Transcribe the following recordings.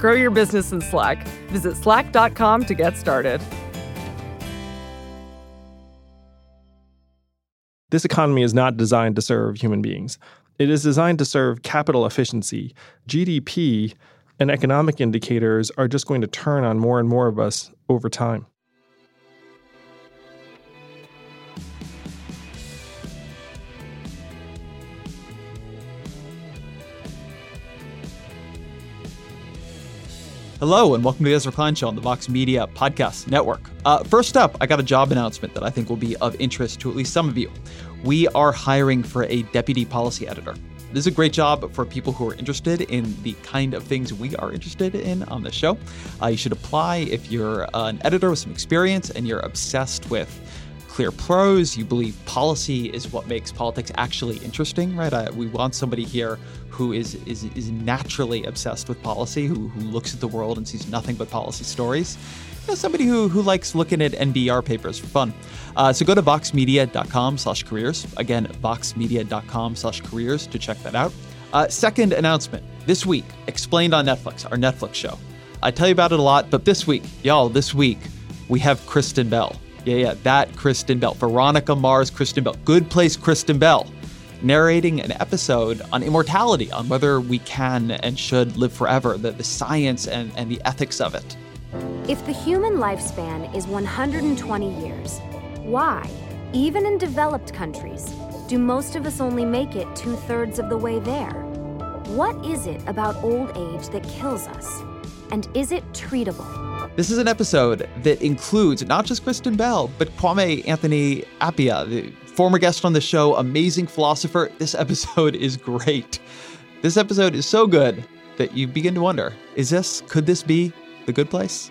Grow your business in Slack. Visit slack.com to get started. This economy is not designed to serve human beings. It is designed to serve capital efficiency. GDP and economic indicators are just going to turn on more and more of us over time. Hello, and welcome to the Ezra Klein Show on the Vox Media Podcast Network. Uh, first up, I got a job announcement that I think will be of interest to at least some of you. We are hiring for a deputy policy editor. This is a great job for people who are interested in the kind of things we are interested in on the show. Uh, you should apply if you're an editor with some experience and you're obsessed with clear prose. You believe policy is what makes politics actually interesting, right? Uh, we want somebody here who is, is is naturally obsessed with policy, who, who looks at the world and sees nothing but policy stories. You know, somebody who, who likes looking at NBER papers for fun. Uh, so go to voxmedia.com slash careers. Again, voxmedia.com slash careers to check that out. Uh, second announcement this week, explained on Netflix, our Netflix show. I tell you about it a lot, but this week, y'all, this week, we have Kristen Bell. Yeah, yeah, that Kristen Bell. Veronica Mars, Kristen Bell. Good place, Kristen Bell. Narrating an episode on immortality, on whether we can and should live forever, the, the science and, and the ethics of it. If the human lifespan is 120 years, why, even in developed countries, do most of us only make it two thirds of the way there? What is it about old age that kills us? And is it treatable? This is an episode that includes not just Kristen Bell, but Kwame Anthony Appiah, the former guest on the show, amazing philosopher. This episode is great. This episode is so good that you begin to wonder is this, could this be the good place?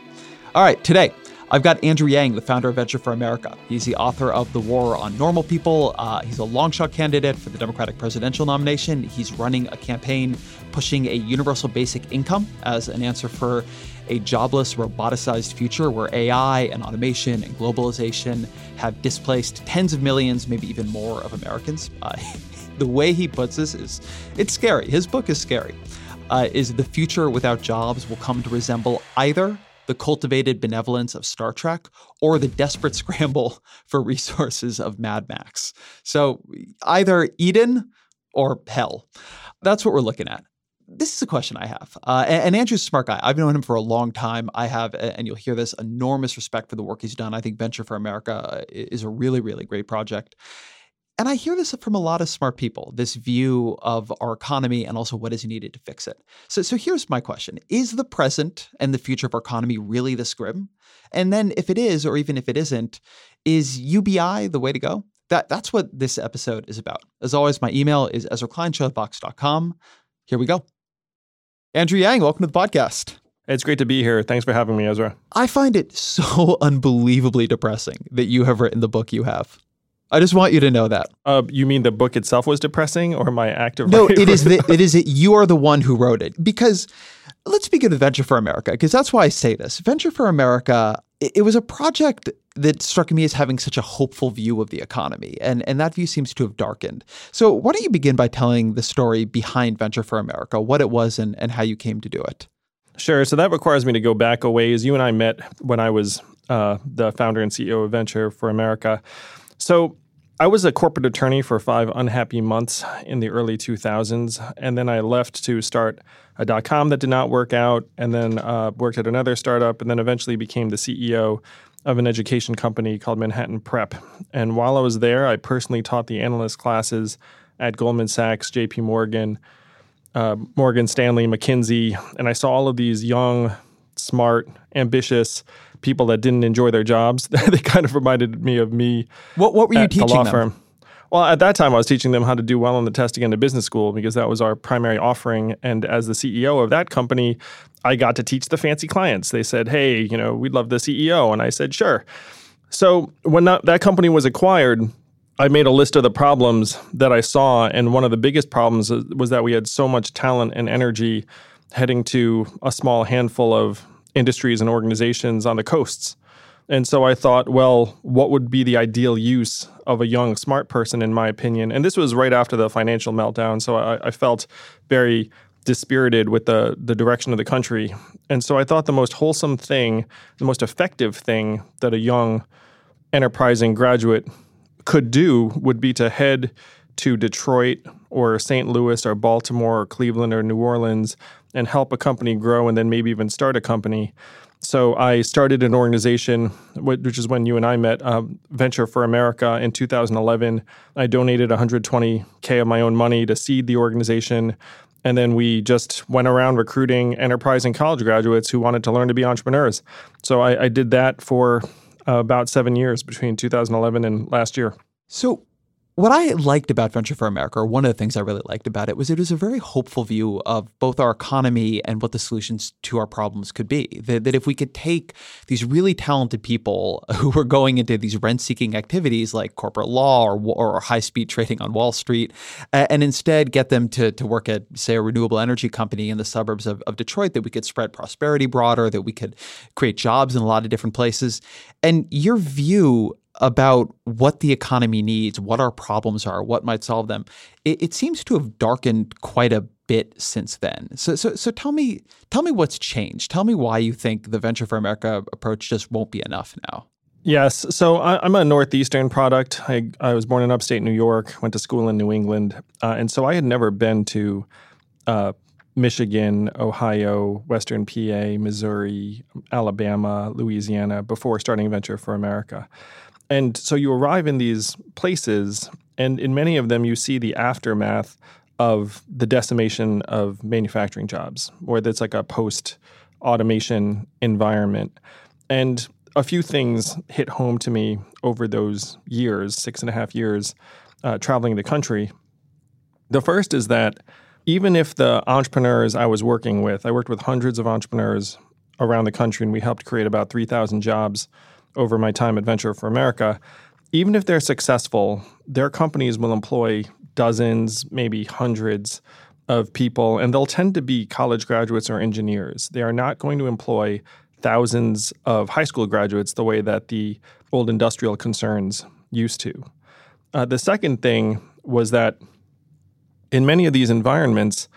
All right, today, I've got Andrew Yang, the founder of Venture for America. He's the author of The War on Normal People. Uh, he's a long shot candidate for the Democratic presidential nomination. He's running a campaign pushing a universal basic income as an answer for a jobless, roboticized future where AI and automation and globalization have displaced tens of millions, maybe even more, of Americans. Uh, the way he puts this is it's scary. His book is scary. Uh, is the future without jobs will come to resemble either the cultivated benevolence of Star Trek or the desperate scramble for resources of Mad Max. So either Eden or hell. That's what we're looking at. This is a question I have. Uh, and, and Andrew's a smart guy. I've known him for a long time. I have, and you'll hear this, enormous respect for the work he's done. I think Venture for America uh, is a really, really great project. And I hear this from a lot of smart people, this view of our economy and also what is needed to fix it. So, so here's my question Is the present and the future of our economy really this grim? And then if it is, or even if it isn't, is UBI the way to go? That, that's what this episode is about. As always, my email is EzraKleinShow@vox.com. Here we go. Andrew Yang, welcome to the podcast. It's great to be here. Thanks for having me, Ezra. I find it so unbelievably depressing that you have written the book you have. I just want you to know that. Uh, you mean the book itself was depressing, or my active? No, it is. The, it is that you are the one who wrote it. Because let's begin with Venture for America, because that's why I say this. Venture for America. It was a project that struck me as having such a hopeful view of the economy, and and that view seems to have darkened. So why don't you begin by telling the story behind Venture for America, what it was, and and how you came to do it? Sure. So that requires me to go back a ways. You and I met when I was uh, the founder and CEO of Venture for America. So I was a corporate attorney for five unhappy months in the early 2000s. And then I left to start a dot com that did not work out, and then uh, worked at another startup, and then eventually became the CEO of an education company called Manhattan Prep. And while I was there, I personally taught the analyst classes at Goldman Sachs, JP Morgan, uh, Morgan Stanley, McKinsey, and I saw all of these young, smart, ambitious people that didn't enjoy their jobs. they kind of reminded me of me. What what were you teaching the law them? firm. Well, at that time, I was teaching them how to do well on the test again to business school because that was our primary offering. And as the CEO of that company, I got to teach the fancy clients. They said, "Hey, you know, we'd love the CEO," and I said, "Sure." So when that, that company was acquired, I made a list of the problems that I saw, and one of the biggest problems was that we had so much talent and energy heading to a small handful of industries and organizations on the coasts. And so I thought, well, what would be the ideal use of a young, smart person, in my opinion? And this was right after the financial meltdown. So I, I, felt very dispirited with the, the direction of the country. And so I thought the most wholesome thing, the most effective thing that a young, enterprising graduate could do would be to head to Detroit or St. Louis or Baltimore or Cleveland or New Orleans and help a company grow and then maybe even start a company. So I started an organization, which is when you and I met, um, Venture for America in 2011. I donated 120K of my own money to seed the organization. And then we just went around recruiting enterprise and college graduates who wanted to learn to be entrepreneurs. So I, I did that for uh, about seven years between 2011 and last year. So what I liked about Venture for America, or one of the things I really liked about it, was it was a very hopeful view of both our economy and what the solutions to our problems could be. That, that if we could take these really talented people who were going into these rent seeking activities like corporate law or, or high speed trading on Wall Street, uh, and instead get them to, to work at, say, a renewable energy company in the suburbs of, of Detroit, that we could spread prosperity broader, that we could create jobs in a lot of different places. And your view about what the economy needs, what our problems are, what might solve them, it, it, seems to have darkened quite a bit since then. So, so, so tell me, tell me what's changed. Tell me why you think the Venture for America approach just won't be enough now. Yes. So I, am a Northeastern product. I, I, was born in upstate New York, went to school in New England. Uh, and so I had never been to uh, Michigan, Ohio, Western PA, Missouri, Alabama, Louisiana before starting Venture for America. And so you arrive in these places, and in many of them, you see the aftermath of the decimation of manufacturing jobs, where it's like a post automation environment. And a few things hit home to me over those years, six and a half years uh, traveling the country. The first is that even if the entrepreneurs I was working with, I worked with hundreds of entrepreneurs around the country, and we helped create about 3,000 jobs over my time at Venture for America, even if they're successful, their companies will employ dozens, maybe hundreds of people, and they'll tend to be college graduates or engineers. They are not going to employ thousands of high school graduates the way that the old industrial concerns used to. Uh, the second thing was that in many of these environments,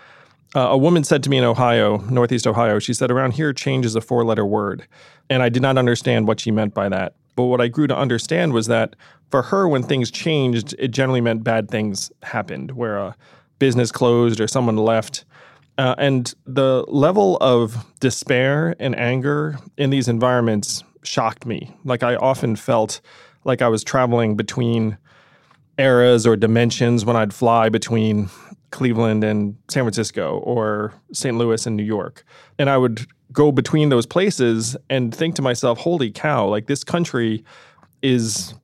uh, a woman said to me in Ohio, Northeast Ohio, she said, around here, change is a four letter word. And I did not understand what she meant by that. But what I grew to understand was that for her, when things changed, it generally meant bad things happened, where a business closed or someone left. Uh, and the level of despair and anger in these environments shocked me. Like I often felt like I was traveling between eras or dimensions when I'd fly between Cleveland and San Francisco or St. Louis and New York. And I would go between those places and think to myself, holy cow, like this country is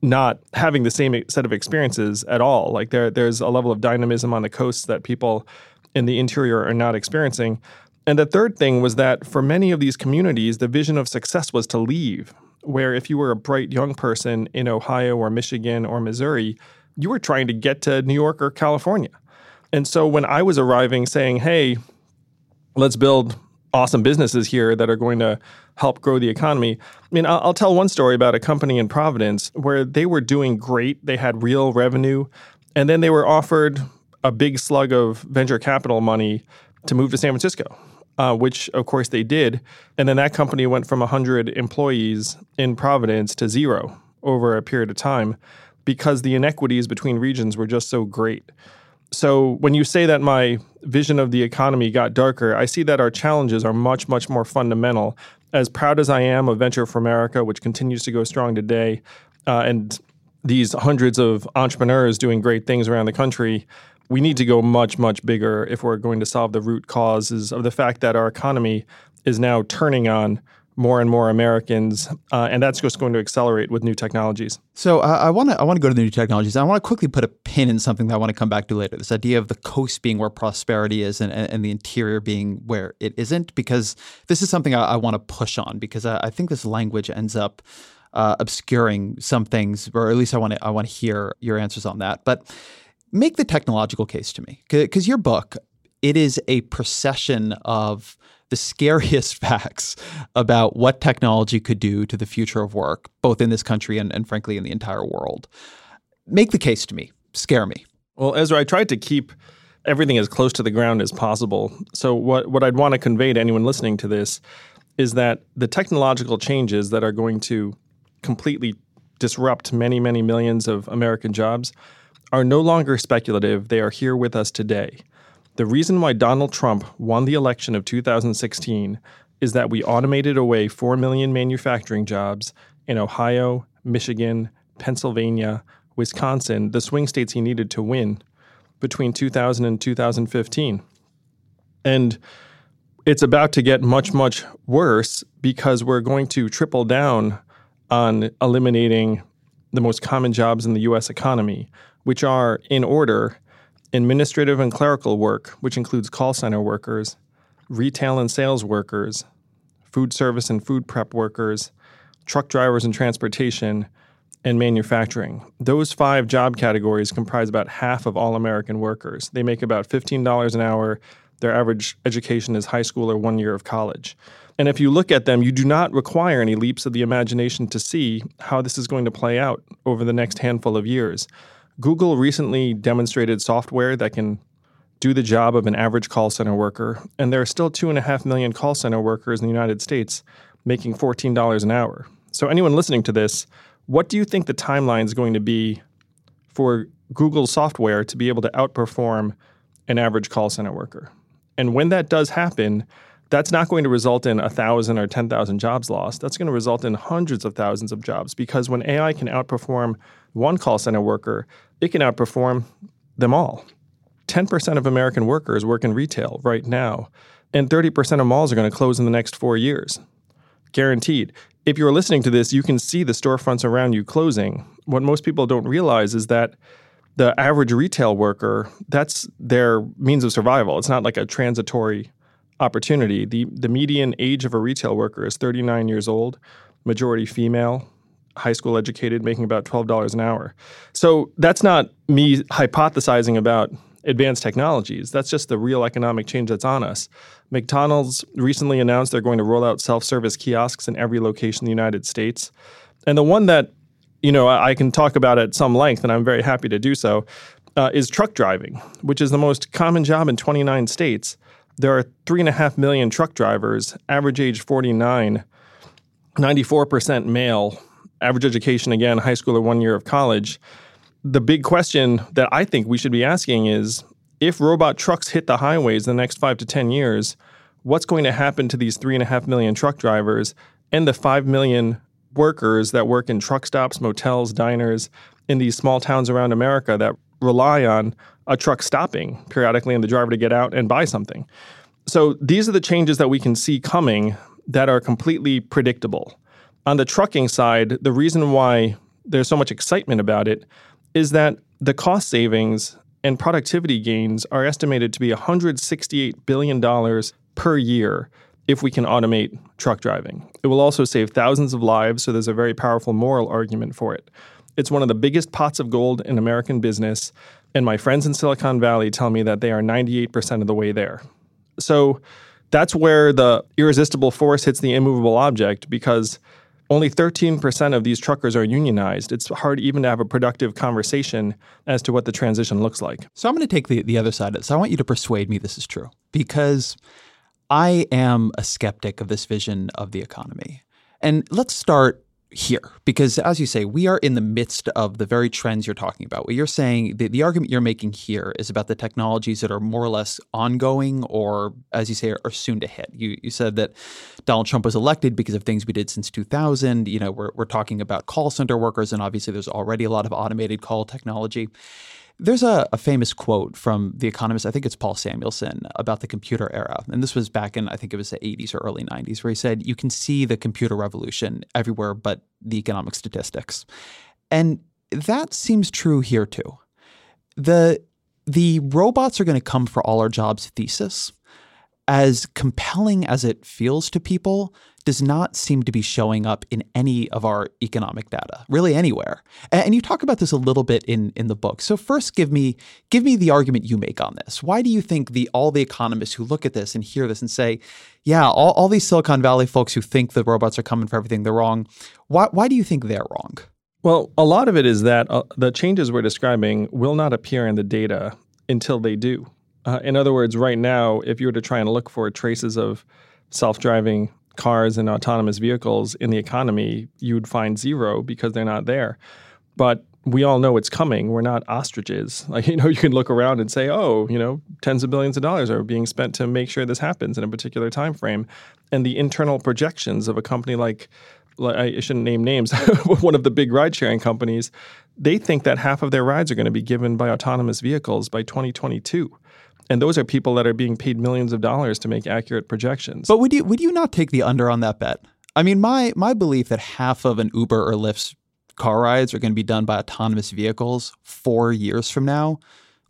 not having the same set of experiences at all. Like there there's a level of dynamism on the coast that people in the interior are not experiencing. And the third thing was that for many of these communities, the vision of success was to leave. Where if you were a bright young person in Ohio or Michigan or Missouri, you were trying to get to New York or California. And so when I was arriving saying, hey, let's build awesome businesses here that are going to help grow the economy. I mean, I'll, I'll, tell one story about a company in Providence where they were doing great. They had real revenue, and then they were offered a big slug of venture capital money to move to San Francisco, uh, which of course they did. And then that company went from 100 employees in Providence to zero over a period of time. because the inequities between regions were just so great. So when you say that my vision of the economy got darker, I see that our challenges are much, much more fundamental. As proud as I am of Venture for America, which continues to go strong today, uh, and these hundreds of entrepreneurs doing great things around the country, we need to go much, much bigger if we're going to solve the root causes of the fact that our economy is now turning on more and more Americans, uh, and that's just going to accelerate with new technologies. So uh, I want to I want to go to the new technologies. I want to quickly put a pin in something that I want to come back to later. This idea of the coast being where prosperity is, and, and the interior being where it isn't, because this is something I, I want to push on because I, I, think this language ends up uh, obscuring some things, or at least I want to I want to hear your answers on that. But make the technological case to me, because your book it is a procession of the scariest facts about what technology could do to the future of work, both in this country and, and frankly in the entire world. Make the case to me, scare me. Well, Ezra, I tried to keep everything as close to the ground as possible. So, what, what I'd want to convey to anyone listening to this is that the technological changes that are going to completely disrupt many, many millions of American jobs are no longer speculative. They are here with us today. The reason why Donald Trump won the election of 2016 is that we automated away 4 million manufacturing jobs in Ohio, Michigan, Pennsylvania, Wisconsin, the swing states he needed to win between 2000 and 2015. And it's about to get much, much worse because we're going to triple down on eliminating the most common jobs in the US economy, which are in order administrative and clerical work, which includes call center workers, retail and sales workers, food service and food prep workers, truck drivers and transportation, and manufacturing. Those five job categories comprise about half of all American workers. They make about $15 an hour. Their average education is high school or one year of college. And if you look at them, you do not require any leaps of the imagination to see how this is going to play out over the next handful of years. Google recently demonstrated software that can do the job of an average call center worker, and there are still two and a half million call center workers in the United States making $14 an hour. So, anyone listening to this, what do you think the timeline is going to be for Google software to be able to outperform an average call center worker? And when that does happen, that's not going to result in a thousand or 10,000 jobs lost. That's going to result in hundreds of thousands of jobs because when AI can outperform one call center worker, it can outperform them all. 10% of American workers work in retail right now, and 30% of malls are going to close in the next four years. Guaranteed. If you're listening to this, you can see the storefronts around you closing. What most people don't realize is that the average retail worker, that's their means of survival. It's not like a transitory opportunity. The, the median age of a retail worker is 39 years old, majority female, high school educated, making about $12 an hour. So that's not me hypothesizing about advanced technologies. That's just the real economic change that's on us. McDonald's recently announced they're going to roll out self-service kiosks in every location in the United States. And the one that you know I can talk about at some length, and I'm very happy to do so, uh, is truck driving, which is the most common job in 29 states. There are three and a half million truck drivers, average age 49, 94% male, average education again, high school or one year of college. The big question that I think we should be asking is if robot trucks hit the highways in the next five to 10 years, what's going to happen to these three and a half million truck drivers and the five million workers that work in truck stops, motels, diners in these small towns around America that rely on a truck stopping periodically and the driver to get out and buy something. So these are the changes that we can see coming that are completely predictable. On the trucking side, the reason why there's so much excitement about it is that the cost savings and productivity gains are estimated to be $168 billion per year if we can automate truck driving. It will also save thousands of lives, so there's a very powerful moral argument for it. It's one of the biggest pots of gold in American business, and my friends in Silicon Valley tell me that they are 98% of the way there. So that's where the irresistible force hits the immovable object because only 13% of these truckers are unionized. It's hard even to have a productive conversation as to what the transition looks like. So I'm going to take the, the other side of. So I want you to persuade me this is true because I am a skeptic of this vision of the economy. And let's start here. Because as you say we are in the midst of the very trends you're talking about. What you're saying the, the argument you're making here is about the technologies that are more or less ongoing or as you say are, are, soon to hit. You, you said that donald trump was elected because of things we did since 2000 you know we're, we're talking about call center workers and obviously there's already a lot of automated call technology there's a, a, famous quote from The Economist, I think it's Paul Samuelson, about the computer era. And this was back in, I think it was the 80s or early 90s, where he said, You can see the computer revolution everywhere but the economic statistics. And that seems true here too. The, the robots are going to come for all our jobs thesis, as compelling as it feels to people, does not seem to be showing up in any of our economic data, really anywhere. And you talk about this a little bit in, in the book. So first give me give me the argument you make on this. Why do you think the all the economists who look at this and hear this and say, yeah, all, all these Silicon Valley folks who think the robots are coming for everything, they're wrong. Why, why do you think they're wrong? Well, a lot of it is that uh, the changes we're describing will not appear in the data until they do. Uh, in other words, right now, if you were to try and look for traces of self driving cars and autonomous vehicles in the economy, you'd find zero because they're not there. But we all know it's coming. We're not ostriches. Like, you know, you can look around and say, oh, you know, tens of billions of dollars are being spent to make sure this happens in a particular time frame. And the internal projections of a company like, I shouldn't name names, one of the big ride sharing companies, they think that half of their rides are going to be given by autonomous vehicles by 2022. And those are people that are being paid millions of dollars to make accurate projections. But would you would you not take the under on that bet? I mean, my my belief that half of an Uber or Lyft's car rides are going to be done by autonomous vehicles four years from now,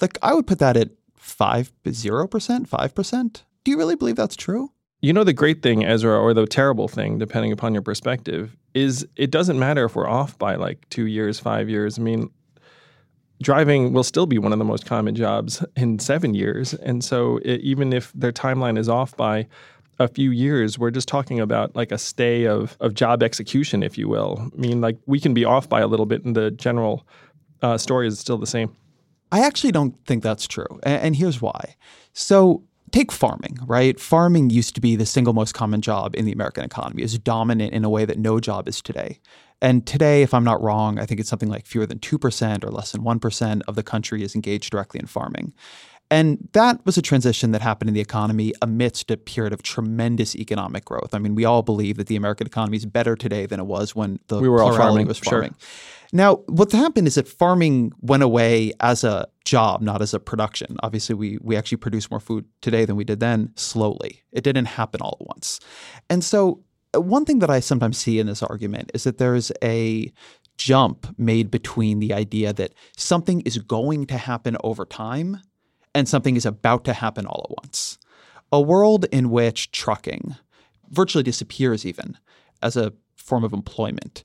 like I would put that at five zero percent, five percent. Do you really believe that's true? You know, the great thing, Ezra, or the terrible thing, depending upon your perspective, is it doesn't matter if we're off by like two years, five years. I mean, driving will still be one of the most common jobs in seven years. And so it, even if their timeline is off by a few years, we're just talking about like a stay of, of job execution, if you will. I mean, like we can be off by a little bit, and the general uh, story is still the same. I actually don't think that's true. And, and here's why. So, take farming, right? Farming used to be the single most common job in the American economy. It's dominant in a way that no job is today. And today, if I'm not wrong, I think it's something like fewer than 2% or less than 1% of the country is engaged directly in farming. And that was a transition that happened in the economy amidst a period of tremendous economic growth. I mean, we all believe that the American economy is better today than it was when the we were all farming. was farming. Sure. Now, what happened is that farming went away as a job, not as a production. Obviously, we we actually produce more food today than we did then, slowly. It didn't happen all at once. And so one thing that I sometimes see in this argument is that there's a jump made between the idea that something is going to happen over time and something is about to happen all at once. A world in which trucking virtually disappears, even as a form of employment,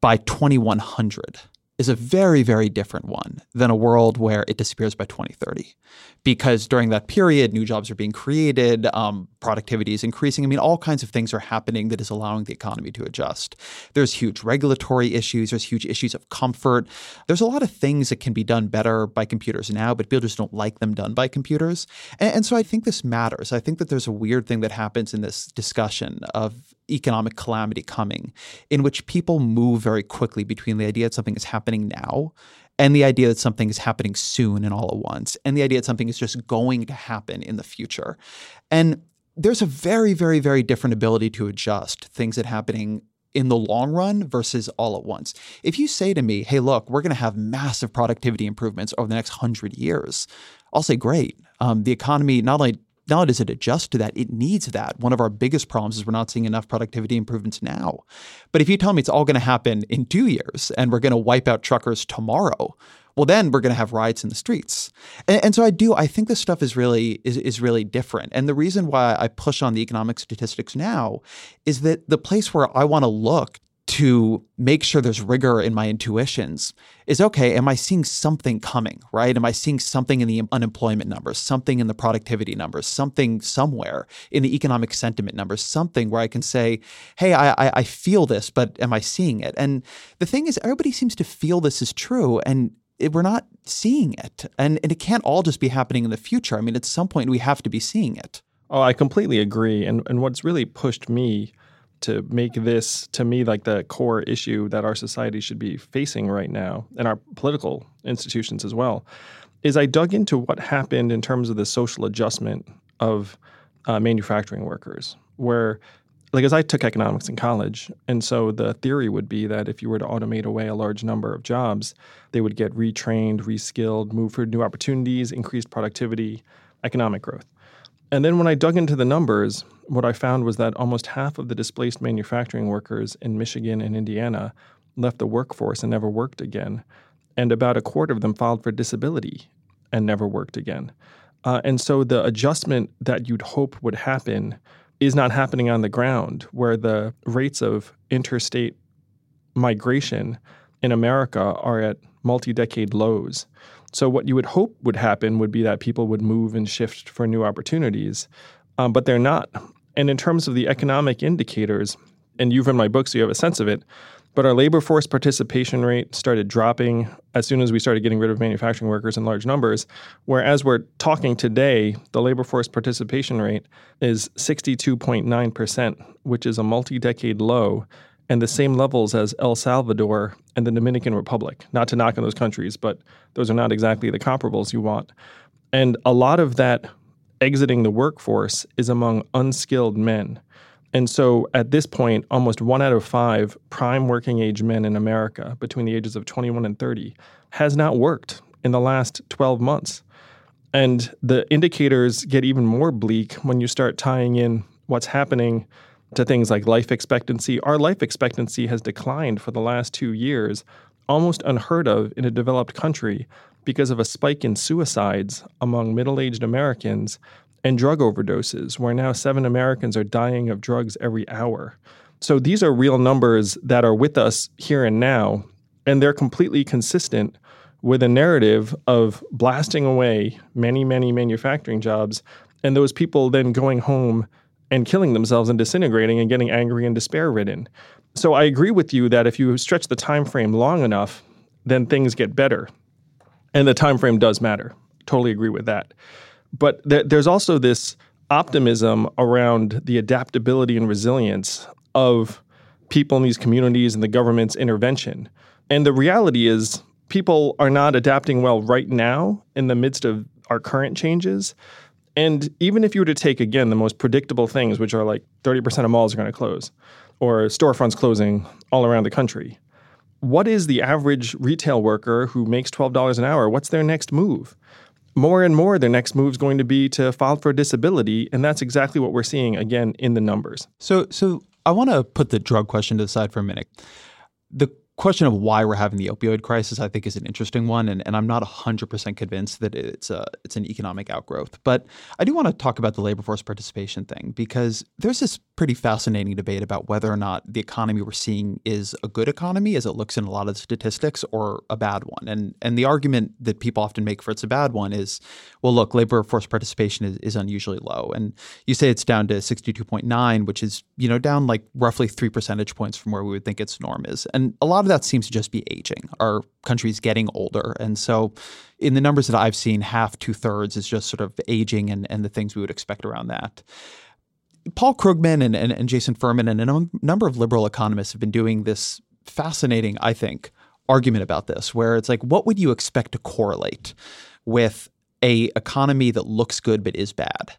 by 2100 is a very, very different one than a world where it disappears by 2030. Because during that period, new jobs are being created, um, productivity is increasing. I mean, all kinds of things are happening that is allowing the economy to adjust. There's huge regulatory issues, there's huge issues of comfort. There's a lot of things that can be done better by computers now, but just don't like them done by computers. And, and so I think this matters. I think that there's a weird thing that happens in this discussion of economic calamity coming, in which people move very quickly between the idea that something is happening now and the idea that something is happening soon and all at once, and the idea that something is just going to happen in the future. And there's a very, very, very different ability to adjust things that happening in the long run versus all at once. If you say to me, hey, look, we're going to have massive productivity improvements over the next hundred years, I'll say, great. Um, the economy not only not does it adjust to that, it needs that. One of our biggest problems is we're not seeing enough productivity improvements now. But if you tell me it's all going to happen in two years and we're going to wipe out truckers tomorrow, well then we're going to have riots in the streets and, and, so i do i think this stuff is really is, is really different and the reason why i push on the economic statistics now is that the place where i want to look to make sure there's rigor in my intuitions is okay, am I seeing something coming, right? Am I seeing something in the unemployment numbers, something in the productivity numbers, something somewhere in the economic sentiment numbers, something where I can say, hey, I, I, I feel this, but am I seeing it? And the thing is, everybody seems to feel this is true. And we're not seeing it. And, and it can't all just be happening in the future. I mean, at some point, we have to be seeing it. Oh, I completely agree. And, and what's really pushed me to make this, to me, like the core issue that our society should be facing right now, and our political institutions as well, is I dug into what happened in terms of the social adjustment of uh, manufacturing workers, where like as I took economics in college, and so the theory would be that if you were to automate away a large number of jobs, they would get retrained, reskilled, move for new opportunities, increased productivity, economic growth. And then when I dug into the numbers, what I found was that almost half of the displaced manufacturing workers in Michigan and Indiana left the workforce and never worked again. And about a quarter of them filed for disability and never worked again. Uh, and so the adjustment that you'd hope would happen is not happening on the ground, where the rates of interstate migration in America are at multi decade lows. So, what you would hope would happen would be that people would move and shift for new opportunities, um, but they're not. And in terms of the economic indicators, and you've read my book, so you have a sense of it, but our labor force participation rate started dropping as soon as we started getting rid of manufacturing workers in large numbers. Whereas we're talking today, the labor force participation rate is 62.9%, which is a multi decade low and the same levels as El Salvador and the Dominican Republic. Not to knock on those countries, but those are not exactly the comparables you want. And a lot of that exiting the workforce is among unskilled men. And so at this point, almost one out of five prime working age men in America between the ages of 21 and 30 has not worked in the last 12 months. And the indicators get even more bleak when you start tying in what's happening to things like life expectancy. Our life expectancy has declined for the last two years, almost unheard of in a developed country because of a spike in suicides among middle aged Americans and drug overdoses, where now seven Americans are dying of drugs every hour. So these are real numbers that are with us here and now, and they're completely consistent with a narrative of blasting away many, many manufacturing jobs, and those people then going home and killing themselves and disintegrating and getting angry and despair ridden. So I agree with you that if you stretch the time frame long enough, then things get better. And the time frame does matter. Totally agree with that. But th- there's also this optimism around the adaptability and resilience of people in these communities and the government's intervention. And the reality is, people are not adapting well right now in the midst of our current changes. And even if you were to take, again, the most predictable things, which are like 30% of malls are going to close or storefronts closing all around the country, what is the average retail worker who makes $12 an hour? What's their next move? more and more their next move is going to be to file for disability and that's exactly what we're seeing again in the numbers so so i want to put the drug question to the side for a minute the question of why we're having the opioid crisis, I think, is an interesting one, and, and I'm not 100% convinced that it's a it's an economic outgrowth. But I do want to talk about the labor force participation thing because there's this pretty fascinating debate about whether or not the economy we're seeing is a good economy, as it looks in a lot of statistics, or a bad one. And and the argument that people often make for it's a bad one is, well, look, labor force participation is, is unusually low, and you say it's down to 62.9, which is you know down like roughly three percentage points from where we would think its norm is, and a lot of that seems to just be aging. Our country's getting older. And so, in the numbers that I've seen, half, two thirds is just sort of aging and, and the things we would expect around that. Paul Krugman and, and, and Jason Furman and a number of liberal economists have been doing this fascinating, I think, argument about this, where it's like, what would you expect to correlate with a economy that looks good but is bad?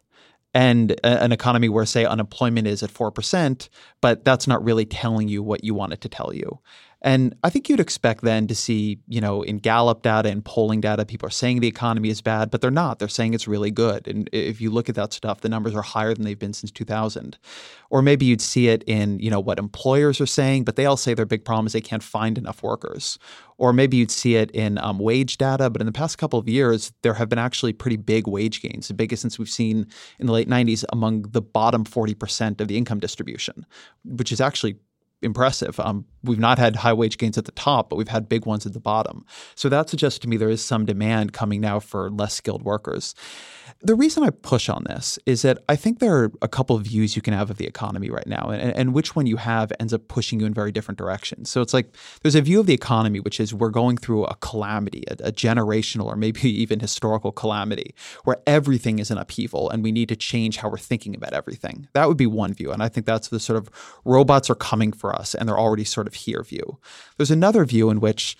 and an economy where say unemployment is at 4% but that's not really telling you what you want it to tell you and I think you'd expect then to see, you know, in Gallup data and polling data, people are saying the economy is bad, but they're not. They're saying it's really good. And if you look at that stuff, the numbers are higher than they've been since 2000. Or maybe you'd see it in, you know, what employers are saying, but they all say their big problem is they can't find enough workers. Or maybe you'd see it in um, wage data, but in the past couple of years, there have been actually pretty big wage gains, the biggest since we've seen in the late 90s among the bottom 40% of the income distribution, which is actually impressive. Um, we've not had high wage gains at the top, but we've had big ones at the bottom. So that suggests to me there is some demand coming now for less skilled workers. The reason I push on this is that I think there are a couple of views you can have of the economy right now, and, and which one you have ends up pushing you in very different directions. So it's like there's a view of the economy which is we're going through a calamity, a, a generational or maybe even historical calamity, where everything is in upheaval and we need to change how we're thinking about everything. That would be one view, and I think that's the sort of robots are coming for us and they're already sort of here view. There's another view in which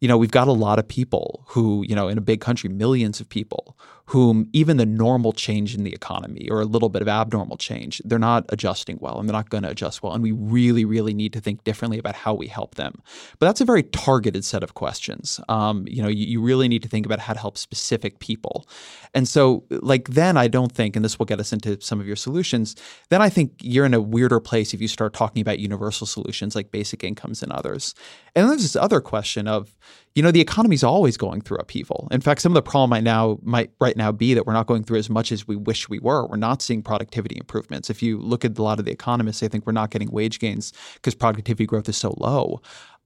you know, we've got a lot of people who, you know, in a big country, millions of people whom even the normal change in the economy or a little bit of abnormal change, they're not adjusting well and they're not going to adjust well. And we really, really need to think differently about how we help them. But that's a very targeted set of questions. Um, you know, you, you really need to think about how to help specific people. And so, like, then I don't think, and this will get us into some of your solutions, then I think you're in a weirder place if you start talking about universal solutions like basic incomes and others. And then there's this other question of, you know, the economy is always going through upheaval. In fact, some of the problem might now might right now be that we're not going through as much as we wish we were. We're not seeing productivity improvements. If you look at a lot of the economists, they think we're not getting wage gains because productivity growth is so low.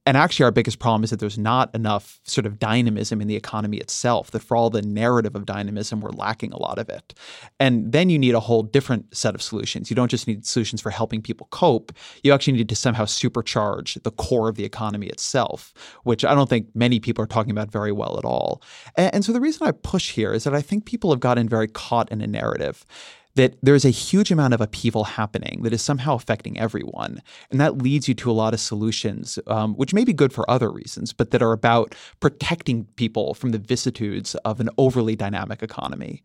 And actually, our biggest problem is that there's not enough sort of dynamism in the economy itself, that for all the narrative of dynamism, we're lacking a lot of it. And then you need a whole different set of solutions. You don't just need solutions for helping people cope, you actually need to somehow supercharge the core of the economy itself, which I don't think many people are talking about very well at all. And, and so the reason I push here is that I think people have gotten very caught in a narrative that there's a huge amount of upheaval happening that is somehow affecting everyone. And that leads you to a lot of solutions, um, which may be good for other reasons, but that are about protecting people from the vicissitudes of an overly dynamic economy.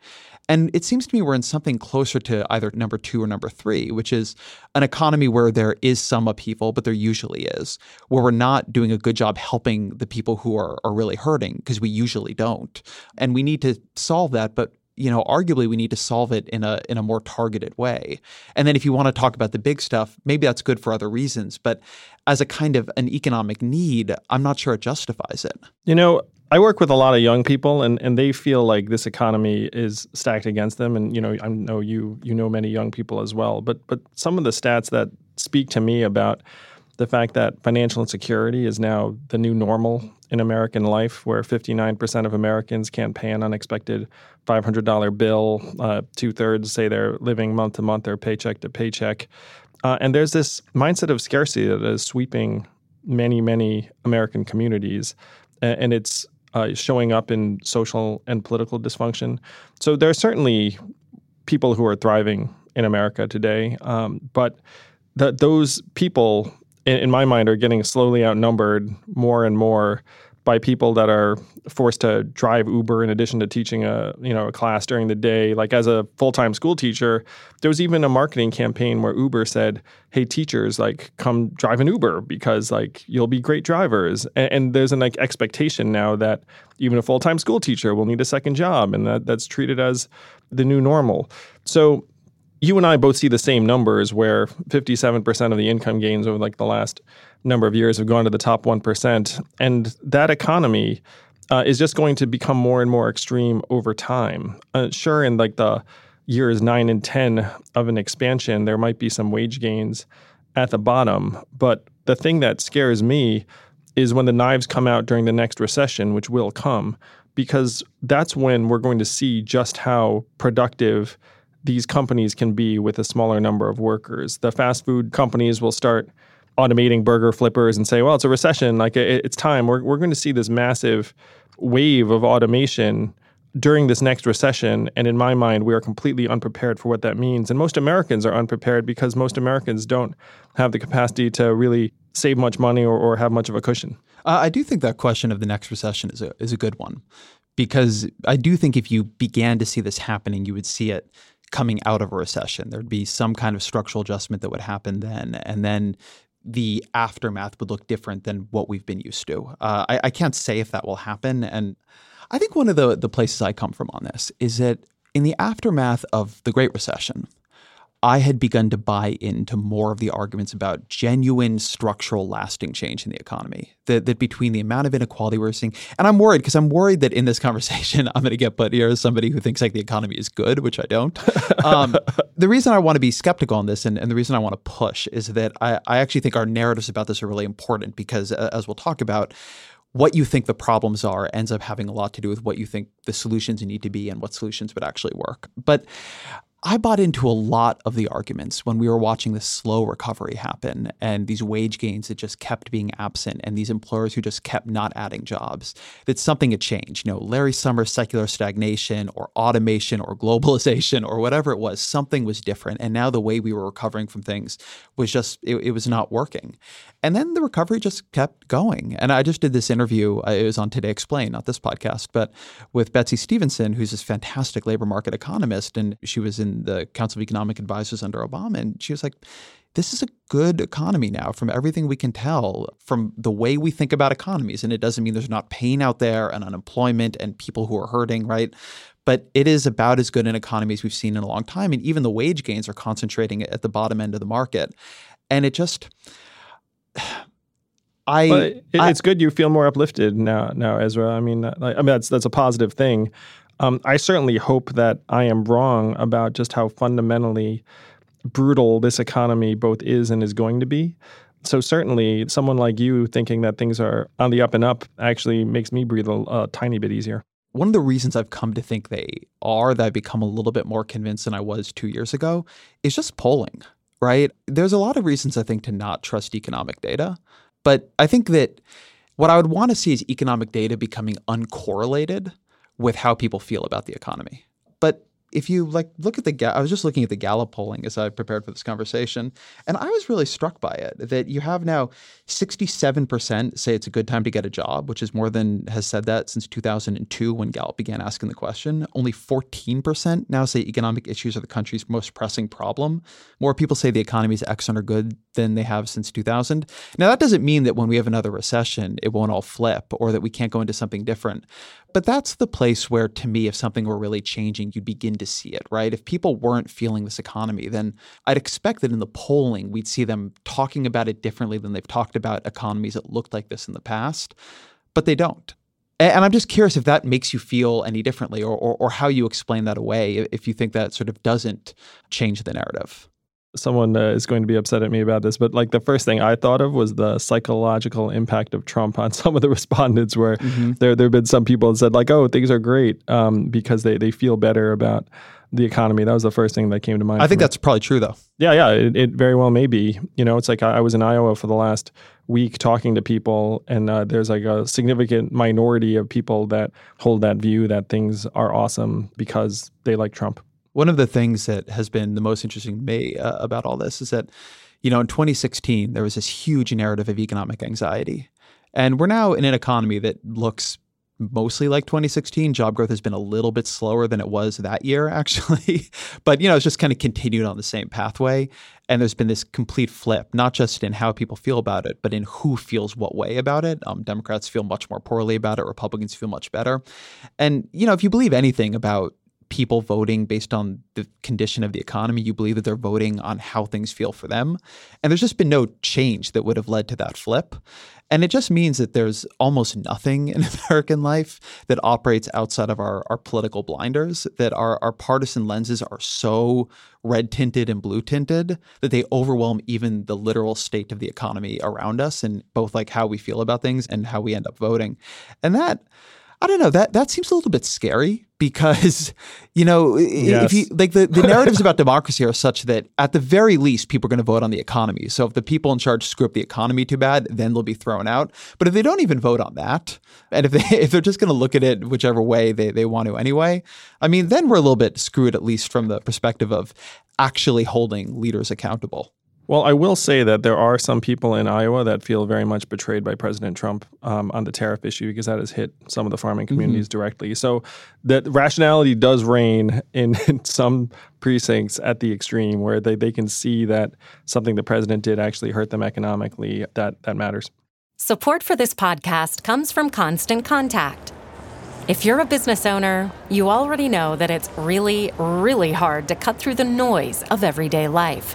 And it seems to me we're in something closer to either number two or number three, which is an economy where there is some upheaval, but there usually is, where we're not doing a good job helping the people who are, are really hurting because we usually don't. And we need to solve that, but you know, arguably we need to solve it in a in a more targeted way. And then if you want to talk about the big stuff, maybe that's good for other reasons, but as a kind of an economic need, I'm not sure it justifies it. You know, I work with a lot of young people and, and they feel like this economy is stacked against them. And you know, I know you you know many young people as well. But but some of the stats that speak to me about the fact that financial insecurity is now the new normal in American life, where 59% of Americans can't pay an unexpected $500 bill. Uh, Two thirds say they're living month to month or paycheck to paycheck. Uh, and there's this mindset of scarcity that is sweeping many, many American communities. And, it's uh, showing up in social and political dysfunction. So there are certainly people who are thriving in America today, um, but that those people in, in my mind, are getting slowly outnumbered more and more by people that are forced to drive Uber in addition to teaching a you know a class during the day. Like as a full time school teacher, there was even a marketing campaign where Uber said, "Hey teachers, like come drive an Uber because like you'll be great drivers." And, and there's an like expectation now that even a full time school teacher will need a second job, and that that's treated as the new normal. So you and I both see the same numbers where 57% of the income gains over like the last number of years have gone to the top 1%. And that economy uh, is just going to become more and more extreme over time. Uh, sure, in like the years nine and 10 of an expansion, there might be some wage gains at the bottom. But the thing that scares me is when the knives come out during the next recession, which will come, because that's when we're going to see just how productive these companies can be with a smaller number of workers. The fast food companies will start automating burger flippers and say, well, it's a recession. Like it's time. We're, we're going to see this massive wave of automation during this next recession. And in my mind, we are completely unprepared for what that means. And most Americans are unprepared because most Americans don't have the capacity to really save much money or, or have much of a cushion. Uh, I do think that question of the next recession is a, is a good one because I do think if you began to see this happening, you would see it coming out of a recession. There'd be some kind of structural adjustment that would happen then. And then the aftermath would look different than what we've been used to. Uh, I, I, can't say if that will happen. And I think one of the, the places I come from on this is that in the aftermath of the Great Recession, I had begun to buy into more of the arguments about genuine structural lasting change in the economy. That, that between the amount of inequality we're seeing, and I'm worried because I'm worried that in this conversation, I'm going to get put here as somebody who thinks like the economy is good, which I don't. Um, the reason I want to be skeptical on this and, and the reason I want to push is that I, I actually think our narratives about this are really important because, uh, as we'll talk about, what you think the problems are ends up having a lot to do with what you think the solutions need to be and what solutions would actually work. But I bought into a lot of the arguments when we were watching this slow recovery happen and these wage gains that just kept being absent and these employers who just kept not adding jobs, that something had changed. You know, Larry Summers' secular stagnation or automation or globalization or whatever it was, something was different. And now the way we were recovering from things was just, it, it was not working. And then the recovery just kept going. And I just did this interview, uh, it was on Today Explained, not this podcast, but with Betsy Stevenson, who's this fantastic labor market economist. And she was in the Council of Economic Advisors under Obama. And she was like, this is a good economy now from everything we can tell from the way we think about economies. And it doesn't mean there's not pain out there and unemployment and people who are hurting, right? But it is about as good an economy as we've seen in a long time. And even the wage gains are concentrating at the bottom end of the market. And it just, I, it, I- it's good you feel more uplifted now, now Ezra. I mean, like, I mean that's that's a positive thing. Um, I certainly hope that I am wrong about just how fundamentally brutal this economy both is and is going to be. So certainly, someone like you thinking that things are on the up and up actually makes me breathe a, a tiny bit easier. one of the reasons I've come to think they are, that I've become a little bit more convinced than I was two years ago, is just polling, right? There's a lot of reasons I think to not trust economic data. But I think that what I would want to see is economic data becoming uncorrelated with how people feel about the economy. But if you like look at the I was just looking at the Gallup polling as I prepared for this conversation, and I was really struck by it that you have now 67% say it's a good time to get a job, which is more than has said that since 2002 when Gallup began asking the question. Only 14% now say economic issues are the country's most pressing problem. More people say the economy is excellent or good than they have since 2000. Now that doesn't mean that when we have another recession, it won't all flip or that we can't go into something different. But that's the place where, to me, if something were really changing, you'd begin to see it, right? If people weren't feeling this economy, then I'd expect that in the polling, we'd see them talking about it differently than they've talked about economies that looked like this in the past. But they don't. And I'm just curious if that makes you feel any differently or, or, or how you explain that away, if you think that sort of doesn't change the narrative. Someone uh, is going to be upset at me about this, but like the first thing I thought of was the psychological impact of Trump on some of the respondents. Where there there have been some people that said like, "Oh, things are great," um, because they they feel better about the economy. That was the first thing that came to mind. I think me. that's probably true, though. Yeah, yeah, it, it very well may be. You know, it's like I, I was in Iowa for the last week talking to people, and uh, there's like a significant minority of people that hold that view that things are awesome because they like Trump. One of the things that has been the most interesting to me uh, about all this is that, you know, in 2016, there was this huge narrative of economic anxiety. And we're now in an economy that looks mostly like 2016. Job growth has been a little bit slower than it was that year, actually. but, you know, it's just kind of continued on the same pathway. And there's been this complete flip, not just in how people feel about it, but in who feels what way about it. Um, Democrats feel much more poorly about it, Republicans feel much better. And, you know, if you believe anything about people voting based on the condition of the economy. You believe that they're voting on how things feel for them. And there's just been no change that would have led to that flip. And it just means that there's almost nothing in American life that operates outside of our, our political blinders, that our, our partisan lenses are so red tinted and blue tinted that they overwhelm even the literal state of the economy around us and both like how we feel about things and how we end up voting. And that I don't know that that seems a little bit scary because you know i- if you like the, the narratives about democracy are such that at the very least people are going to vote on the economy. So if the people in charge screw up the economy too bad, then they'll be thrown out. But if they don't even vote on that, and if they if they're just going to look at it whichever way they, they want to anyway, I mean then we're a little bit screwed at least from the perspective of actually holding leaders accountable. Well, I will say that there are some people in Iowa that feel very much betrayed by President Trump um, on the tariff issue because that has hit some of the farming communities directly. So that rationality does reign in, in some precincts at the extreme where they, they can see that something the president did actually hurt them economically. That that matters. Support for this podcast comes from Constant Contact. If you're a business owner, you already know that it's really, really hard to cut through the noise of everyday life.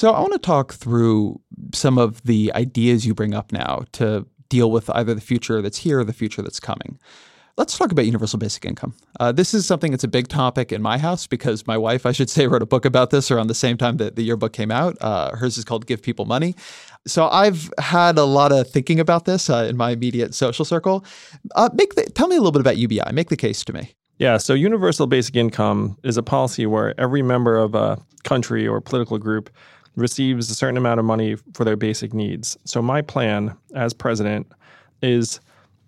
So I want to talk through some of the ideas you bring up now to deal with either the future that's here or the future that's coming. Let's talk about universal basic income. Uh, this is something that's a big topic in my house because my wife, I should say, wrote a book about this around the same time that the yearbook came out. Uh, hers is called Give People Money. So I've had a lot of thinking about this uh, in my immediate social circle. Uh, make the, tell me a little bit about UBI. Make the case to me. Yeah, so universal basic income is a policy where every member of a country or political group receives a certain amount of money for their basic needs. So my plan as president is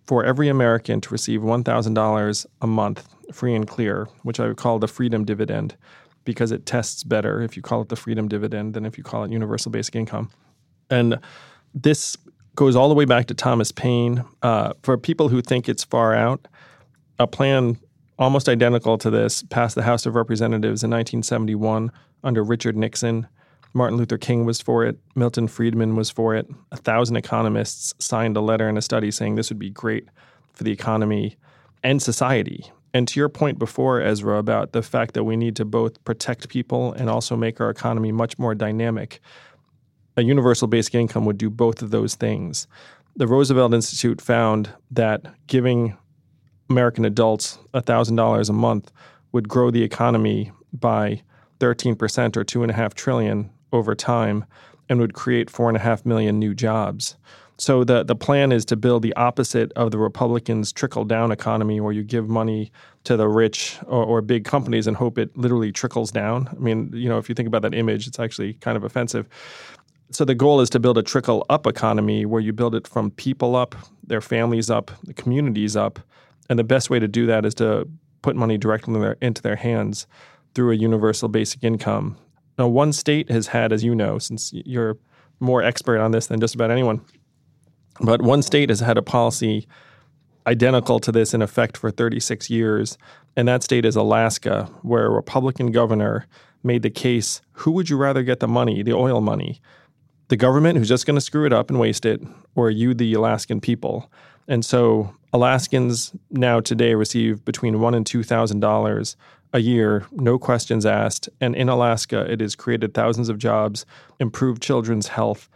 for every American to receive $1,000 a month free and clear, which I would call the freedom dividend because it tests better if you call it the freedom dividend than if you call it universal basic income. And this goes all the way back to Thomas Paine. Uh, for people who think it's far out, a plan almost identical to this passed the House of Representatives in 1971 under Richard Nixon. Martin Luther King was for it. Milton Friedman was for it. A thousand economists signed a letter and a study saying this would be great for the economy and society. And to your point before, Ezra, about the fact that we need to both protect people and also make our economy much more dynamic, a universal basic income would do both of those things. The Roosevelt Institute found that giving American adults $1,000 a month would grow the economy by 13% or two and a half trillion over time and would create four and a half million new jobs. So the the plan is to build the opposite of the Republicans' trickle down economy, where you give money to the rich or, or, big companies and hope it literally trickles down. I mean, you know, if you think about that image, it's actually kind of offensive. So the goal is to build a trickle up economy where you build it from people up, their families up, the communities up, and the best way to do that is to put money directly in their, into their hands through a universal basic income. Now, one state has had, as you know, since you're more expert on this than just about anyone, but one state has had a policy identical to this in effect for 36 years, and that state is Alaska, where a Republican governor made the case who would you rather get the money, the oil money? The government, who's just going to screw it up and waste it, or you, the Alaskan people? And so Alaskans now today receive between one and two thousand dollars a year, no questions asked. And in Alaska, it has created thousands of jobs, improved children's health,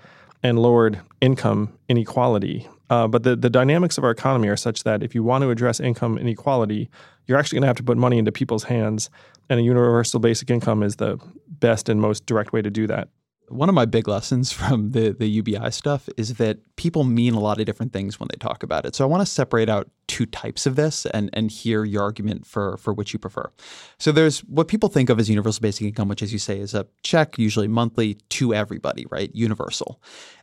and lowered income inequality. Uh, but the, the dynamics of our economy are such that if you want to address income inequality, you're actually going to have to put money into people's hands. And a universal basic income is the best and most direct way to do that one of my big lessons from the the UBI stuff is that people mean a lot of different things when they talk about it. So I want to separate out two types of this and and hear your argument for for which you prefer. So there's what people think of as universal basic income, which as you say is a check, usually monthly, to everybody, right? Universal.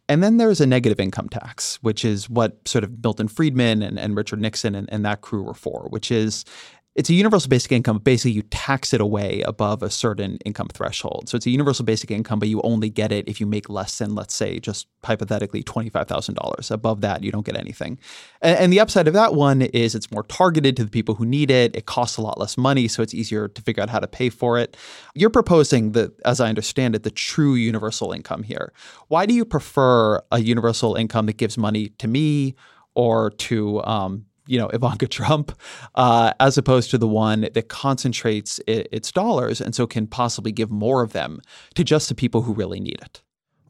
And then there's a negative income tax, which is what sort of Milton Friedman and, and Richard Nixon and, and that crew were for, which is it's a universal basic income. Basically, you tax it away above a certain income threshold. So it's a universal basic income, but you only get it if you make less than, let's say, just hypothetically, $25,000. Above that, you don't get anything. And, the upside of that one is it's more targeted to the people who need it. It costs a lot less money, so it's easier to figure out how to pay for it. You're proposing that, as I understand it, the true universal income here. Why do you prefer a universal income that gives money to me or to um, you know Ivanka Trump, uh, as opposed to the one that concentrates it, its dollars and so can possibly give more of them to just the people who really need it.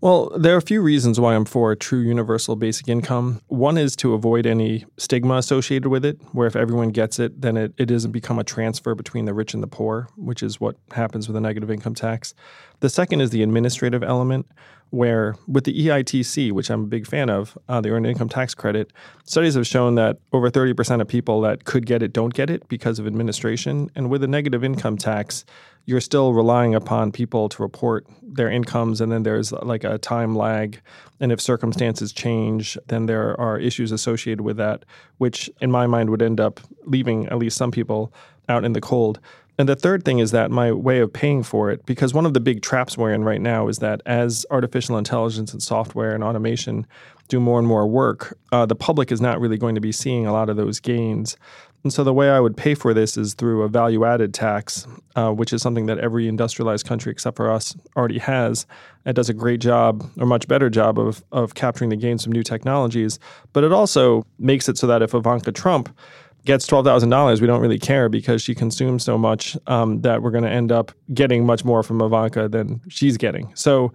Well, there are a few reasons why I'm for a true universal basic income. One is to avoid any stigma associated with it, where if everyone gets it, then it, it doesn't become a transfer between the rich and the poor, which is what happens with a negative income tax. The second is the administrative element, where with the EITC, which I'm a big fan of, uh, the Earned Income Tax Credit, studies have shown that over 30% of people that could get it don't get it because of administration. And with a negative income tax, you're still relying upon people to report their incomes, and then there's like a time lag. And if circumstances change, then there are issues associated with that, which in my mind would end up leaving at least some people out in the cold. And the third thing is that my way of paying for it, because one of the big traps we're in right now is that as artificial intelligence and software and automation do more and more work, uh, the public is not really going to be seeing a lot of those gains. And so the way I would pay for this is through a value added tax, uh, which is something that every industrialized country except for us already has. It does a great job, or much better job, of, of capturing the gains from new technologies. But it also makes it so that if Ivanka Trump gets $12,000, we don't really care because she consumes so much um, that we're going to end up getting much more from Ivanka than she's getting. So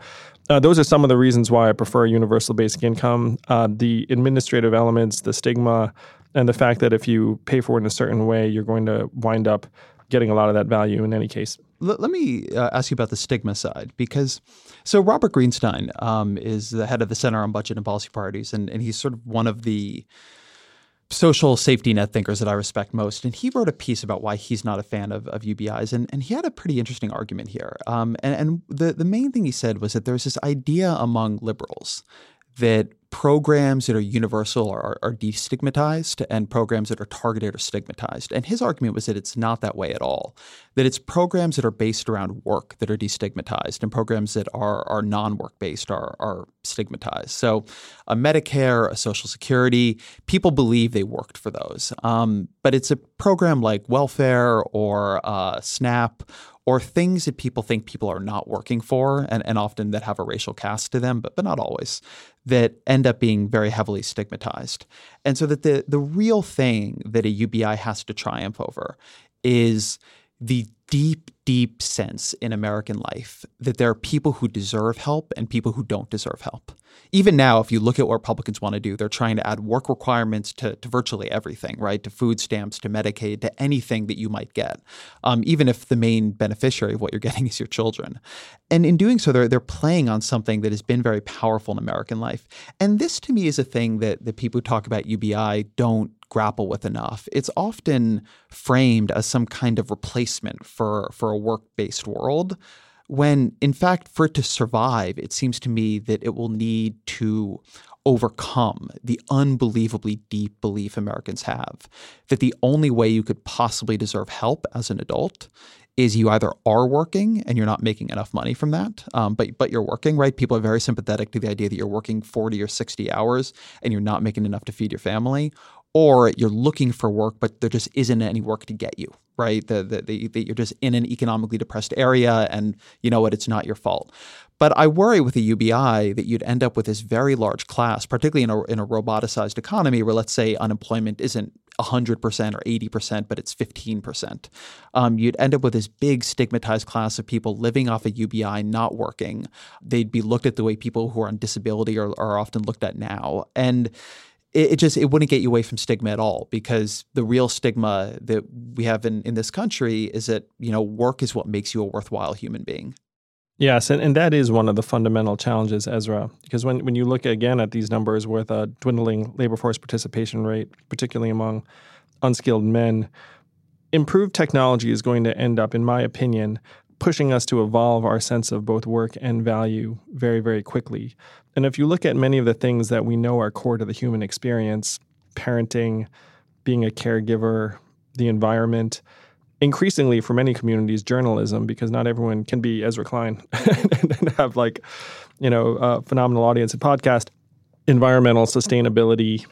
uh, those are some of the reasons why I prefer universal basic income. Uh, the administrative elements, the stigma, and the fact that if you pay for it in a certain way, you're going to wind up getting a lot of that value in any case. Let, let me uh, ask you about the stigma side because so Robert Greenstein um, is the head of the Center on Budget and Policy Priorities, and, and he's sort of one of the social safety net thinkers that I respect most. And he wrote a piece about why he's not a fan of, of UBIs. And, and he had a pretty interesting argument here. Um, and and the, the main thing he said was that there's this idea among liberals that programs that are universal are, are, destigmatized and programs that are targeted are stigmatized. And his argument was that it's not that way at all, that it's programs that are based around work that are destigmatized and programs that are, are non work based are, are stigmatized. So, a Medicare, a Social Security, people believe they worked for those. Um, but it's a program like welfare or uh, SNAP or things that people think people are not working for and, and often that have a racial cast to them, but, but not always, that end up being very heavily stigmatized. And so that the, the real thing that a UBI has to triumph over is the deep, deep sense in American life that there are people who deserve help and people who don't deserve help. Even now, if you look at what Republicans want to do, they're trying to add work requirements to, to virtually everything, right? To food stamps, to Medicaid, to anything that you might get, um, even if the main beneficiary of what you're getting is your children. And in doing so, they're, they're playing on something that has been very powerful in American life. And this to me is a thing that the people who talk about UBI don't grapple with enough. It's often framed as some kind of replacement for, for a work based world, when in fact, for it to survive, it seems to me that it will need to overcome the unbelievably deep belief Americans have that the only way you could possibly deserve help as an adult is you either are working and you're not making enough money from that, um, but but you're working, right? People are very sympathetic to the idea that you're working 40 or 60 hours and you're not making enough to feed your family, or you're looking for work, but there just isn't any work to get you, right? That the, the, the, you're just in an economically depressed area and you know what, it's not your fault. But I worry with a UBI that you'd end up with this very large class, particularly in a, in a roboticized economy where, let's say, unemployment isn't 100% or 80%, but it's 15%. Um, you'd end up with this big stigmatized class of people living off a UBI, not working. They'd be looked at the way people who are on disability are, are often looked at now. And it, it, just it wouldn't get you away from stigma at all because the real stigma that we have in, in this country is that you know work is what makes you a worthwhile human being. Yes and, and that is one of the fundamental challenges ezra because when, when you look again at these numbers with a dwindling labor force participation rate particularly among unskilled men improved technology is going to end up in my opinion pushing us to evolve our sense of both work and value very, very quickly. And if you look at many of the things that we know are core to the human experience parenting, being a caregiver, the environment, increasingly for many communities, journalism, because not everyone can be Ezra Klein and have like, you know, a phenomenal audience and podcast, environmental sustainability,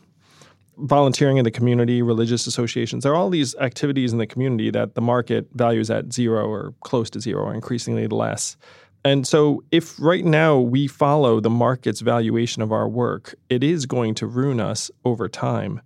volunteering in the community, religious associations. There are all these activities in the community that the market values at zero or close to zero or increasingly less. And so, if right now we follow the market's valuation of our work, it is going to ruin us over time.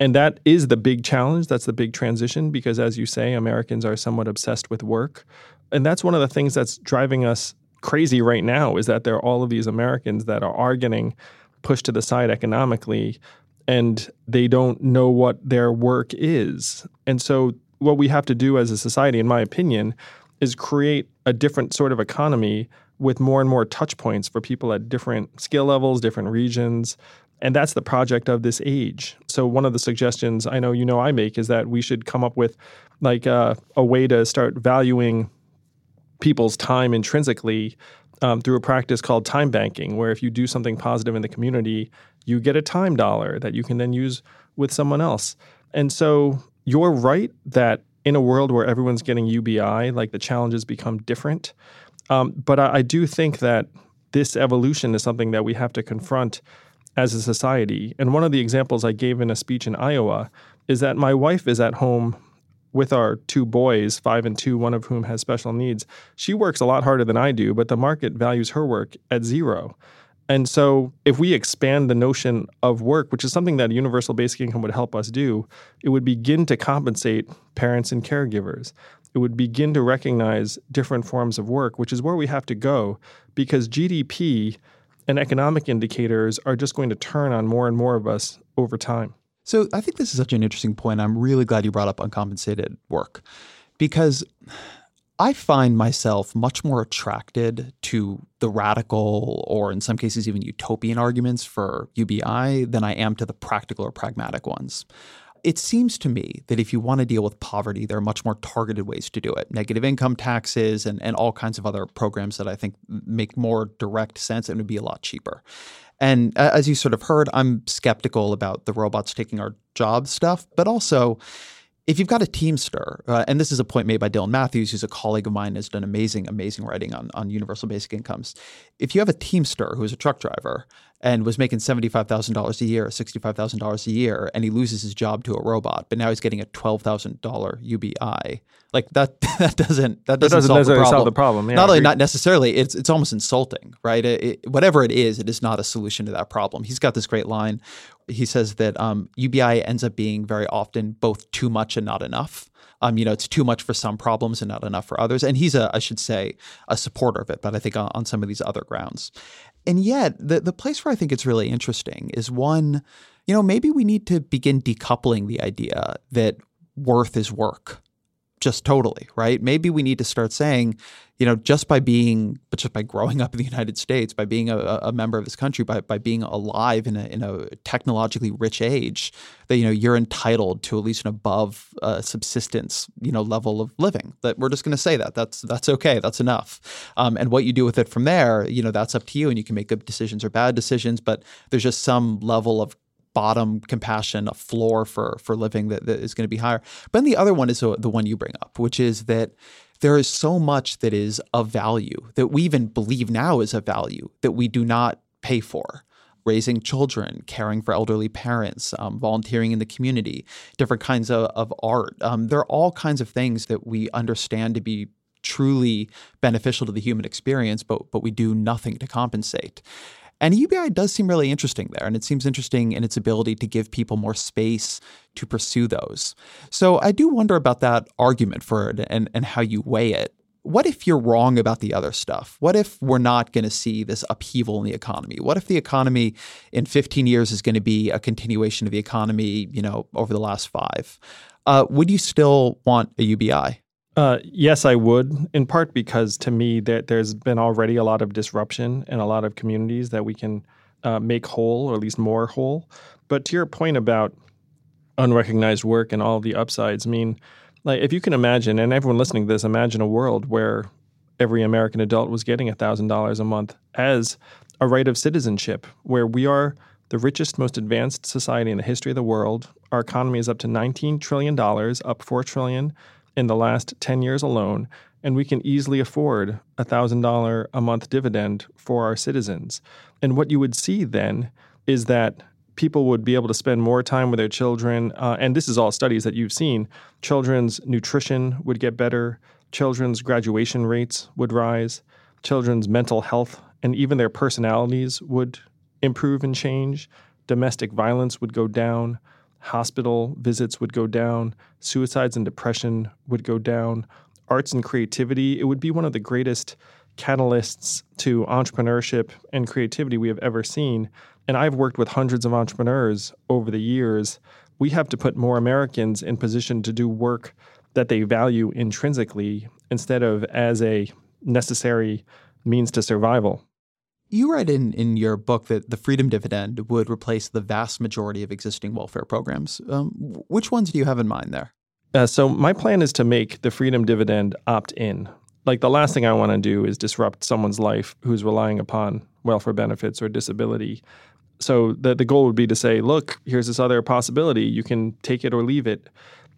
And that is the big challenge. That's the big transition because, as you say, Americans are somewhat obsessed with work. And that's one of the things that's driving us crazy right now is that there are all of these Americans that are, are getting pushed to the side economically and they don't know what their work is. And so, what we have to do as a society, in my opinion, is create a different sort of economy with more and more touch points for people at different skill levels, different regions. And that's the project of this age. So, one of the suggestions I know you know I make is that we should come up with like uh, a way to start valuing people's time intrinsically um, through a practice called time banking, where if you do something positive in the community, you get a time dollar that you can then use with someone else. And so you're right that in a world where everyone's getting UBI, like the challenges become different. Um, but I, I do think that this evolution is something that we have to confront as a society. And one of the examples I gave in a speech in Iowa is that my wife is at home with our two boys, five and two, one of whom has special needs. She works a lot harder than I do, but the market values her work at zero. And so, if we expand the notion of work, which is something that universal basic income would help us do, it would begin to compensate parents and caregivers. It would begin to recognize different forms of work, which is where we have to go because GDP and economic indicators are just going to turn on more and more of us over time. So, I think this is such an interesting point. I'm really glad you brought up uncompensated work because I find myself much more attracted to the radical or, in some cases, even utopian arguments for UBI than I am to the practical or pragmatic ones. It seems to me that if you want to deal with poverty, there are much more targeted ways to do it negative income taxes and, and all kinds of other programs that I think make more direct sense and would be a lot cheaper. And as you sort of heard, I'm skeptical about the robots taking our jobs stuff, but also if you've got a Teamster, uh, and this is a point made by Dylan Matthews, who's a colleague of mine, has done amazing, amazing writing on, on universal basic incomes. If you have a Teamster who's a truck driver and was making $75,000 a year, $65,000 a year, and he loses his job to a robot, but now he's getting a $12,000 UBI, like that, that doesn't, that doesn't, that doesn't solve, necessarily the solve the problem. Yeah, not only not necessarily, it's, it's almost insulting, right? It, it, whatever it is, it is not a solution to that problem. He's got this great line he says that um, UBI ends up being very often both too much and not enough. Um, you know, it's too much for some problems and not enough for others. And he's a, I should say, a supporter of it, but I think on, on some of these other grounds. And yet, the the place where I think it's really interesting is one, you know, maybe we need to begin decoupling the idea that worth is work just totally, right? Maybe we need to start saying, you know, just by being, but just by growing up in the United States, by being a, a member of this country, by, by being alive in a, in a technologically rich age, that, you know, you're entitled to at least an above uh, subsistence, you know, level of living. That we're just going to say that. That's, that's okay. That's enough. Um, and what you do with it from there, you know, that's up to you and you can make good decisions or bad decisions, but there's just some level of bottom compassion, a floor for for living that, that is going to be higher. But then the other one is the, the one you bring up, which is that there is so much that is of value that we even believe now is of value that we do not pay for. Raising children, caring for elderly parents, um, volunteering in the community, different kinds of, of art. Um, there are all kinds of things that we understand to be truly beneficial to the human experience, but but we do nothing to compensate. And UBI does seem really interesting there, and it seems interesting in its ability to give people more space to pursue those. So I do wonder about that argument for it and, and how you weigh it. What if you're wrong about the other stuff? What if we're not going to see this upheaval in the economy? What if the economy in 15 years is going to be a continuation of the economy, you know, over the last five? Uh, would you still want a UBI? Uh, yes, I would, in part because to me that there's been already a lot of disruption in a lot of communities that we can uh, make whole, or at least more whole. But to your point about unrecognized work and all the upsides, I mean, like if you can imagine, and everyone listening to this, imagine a world where every American adult was getting thousand dollars a month as a right of citizenship, where we are the richest, most advanced society in the history of the world. Our economy is up to $19 trillion, up $4 trillion in the last 10 years alone, and we can easily afford a $1,000 a month dividend for our citizens. And what you would see then is that people would be able to spend more time with their children. Uh, and this is all studies that you've seen. Children's nutrition would get better, children's graduation rates would rise, children's mental health and even their personalities would improve and change, domestic violence would go down hospital visits would go down, suicides and depression would go down, arts and creativity, it would be one of the greatest catalysts to entrepreneurship and creativity we have ever seen. And I've worked with hundreds of entrepreneurs over the years. We have to put more Americans in position to do work that they value intrinsically instead of as a necessary means to survival. You write in, in your book that the freedom dividend would replace the vast majority of existing welfare programs. Um, which ones do you have in mind there? Uh, so, my plan is to make the freedom dividend opt in. Like, the last thing I want to do is disrupt someone's life who's relying upon welfare benefits or disability. So, the, the goal would be to say, look, here's this other possibility. You can take it or leave it.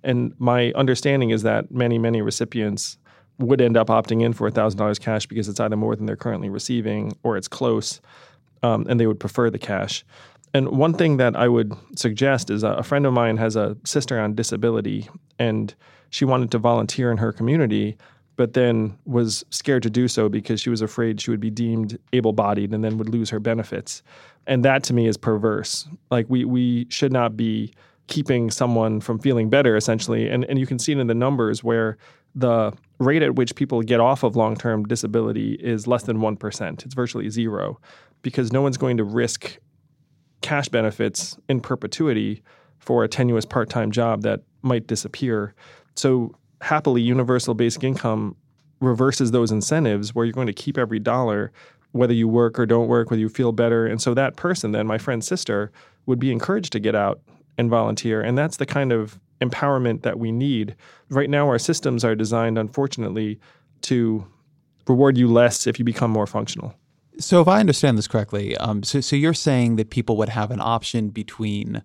And my understanding is that many, many recipients would end up opting in for $1,000 cash because it's either more than they're currently receiving or it's close, um, and they would prefer the cash. And one thing that I would suggest is a friend of mine has a sister on disability, and she wanted to volunteer in her community, but then was scared to do so because she was afraid she would be deemed able bodied and then would lose her benefits. And that to me is perverse. Like, we, we should not be keeping someone from feeling better, essentially. And, and you can see it in the numbers where the rate at which people get off of long term disability is less than 1%. It's virtually zero because no one's going to risk cash benefits in perpetuity for a tenuous part time job that might disappear. So, happily, universal basic income reverses those incentives where you're going to keep every dollar, whether you work or don't work, whether you feel better. And so, that person, then, my friend's sister, would be encouraged to get out and volunteer. And that's the kind of empowerment that we need. Right now, our systems are designed, unfortunately, to reward you less if you become more functional. So, if I understand this correctly, um, so so you're saying that people would have an option between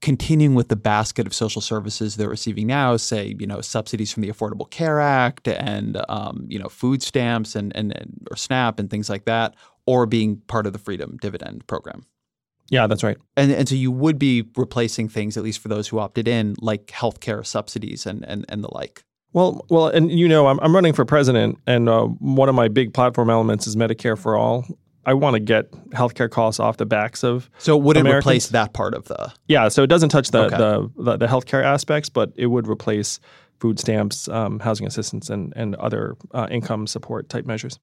continuing with the basket of social services they're receiving now, say, you know, subsidies from the Affordable Care Act and um, you know, food stamps and, and, and or SNAP and things like that, or being part of the Freedom Dividend program. Yeah, that's right. And and so you would be replacing things, at least for those who opted in, like healthcare subsidies and and, and the like. Well, well, and you know, I'm, I'm running for president, and uh, one of my big platform elements is Medicare for all. I want to get healthcare costs off the backs of. So it would Americans. it replace that part of the? Yeah, so it doesn't touch the Okay. the, the the healthcare aspects, but it would replace food stamps, um, housing assistance, and and other uh, income support type measures.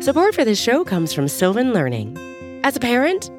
Support for this show comes from Sylvan Learning. As a parent,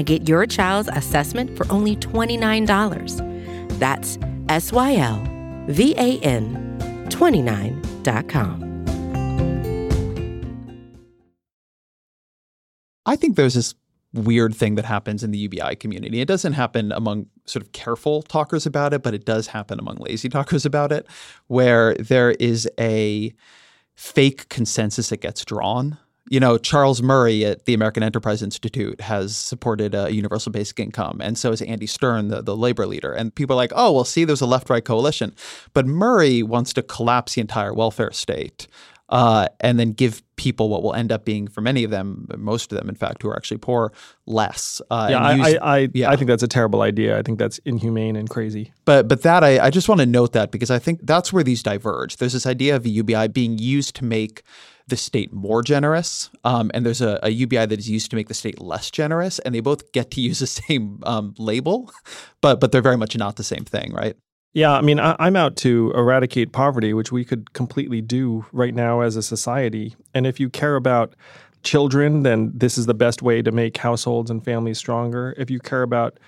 and get your child's assessment for only $29. That's S Y L V A N 29.com. I think there's this weird thing that happens in the UBI community. It doesn't happen among sort of careful talkers about it, but it does happen among lazy talkers about it, where there is a fake consensus that gets drawn. You know, Charles Murray at the American Enterprise Institute has supported a universal basic income, and so has Andy Stern, the, the labor leader. And people are like, oh, well, see, there's a left right coalition. But Murray wants to collapse the entire welfare state uh, and then give people what will end up being, for many of them, most of them, in fact, who are actually poor, less. Uh, yeah, I, use- I, I, yeah. I think that's a terrible idea. I think that's inhumane and crazy. But but that I, I just want to note that because I think that's where these diverge. There's this idea of a UBI being used to make the state more generous, um, and there's a, a UBI that is used to make the state less generous, and they both get to use the same um, label, but but they're very much not the same thing, right? Yeah, I mean, I, I'm out to eradicate poverty, which we could completely do right now as a society. And if you care about children, then this is the best way to make households and families stronger. If you care about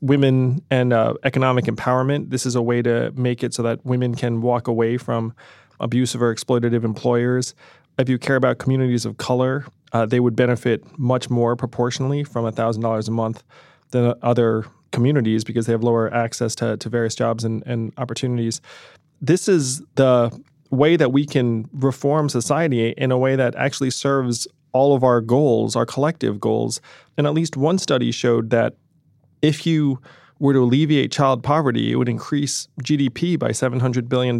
women and uh, economic empowerment, this is a way to make it so that women can walk away from abusive or exploitative employers. If you care about communities of color, uh, they would benefit much more proportionally from $1,000 a month than other communities because they have lower access to, to various jobs and, and opportunities. This is the way that we can reform society in a way that actually serves all of our goals, our collective goals. And at least one study showed that if you were to alleviate child poverty, it would increase GDP by $700 billion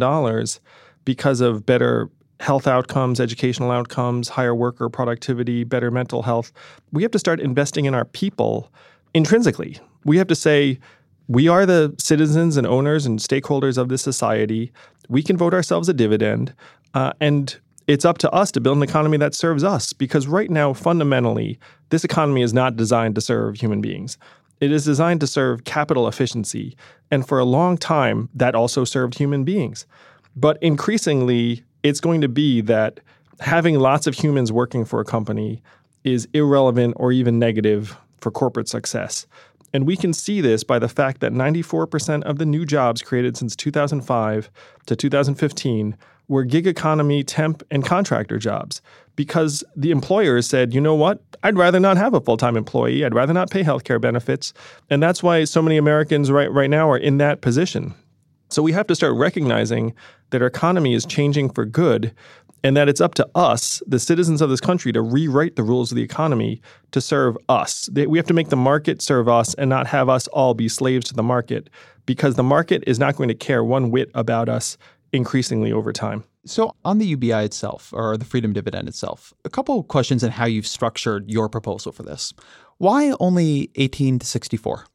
because of better health outcomes, educational outcomes, higher worker productivity, better mental health. We have to start investing in our people intrinsically. We have to say, we are the citizens and owners and stakeholders of this society. We can vote ourselves a dividend. Uh, and it's up to us to build an economy that serves us because right now, fundamentally, this economy is not designed to serve human beings. It is designed to serve capital efficiency. And for a long time, that also served human beings. But increasingly, it's going to be that having lots of humans working for a company is irrelevant or even negative for corporate success. And we can see this by the fact that 94% of the new jobs created since 2005 to 2015 were gig economy, temp, and contractor jobs because the employers said, you know what, I'd rather not have a full time employee. I'd rather not pay health care benefits. And that's why so many Americans right, right now are in that position. So we have to start recognizing that our economy is changing for good and that it's up to us, the citizens of this country, to rewrite the rules of the economy to serve us. We have to make the market serve us and not have us all be slaves to the market because the market is not going to care one whit about us increasingly over time. So, on the UBI itself, or the freedom dividend itself, a couple questions on how you've structured your proposal for this. Why only 18 to 64?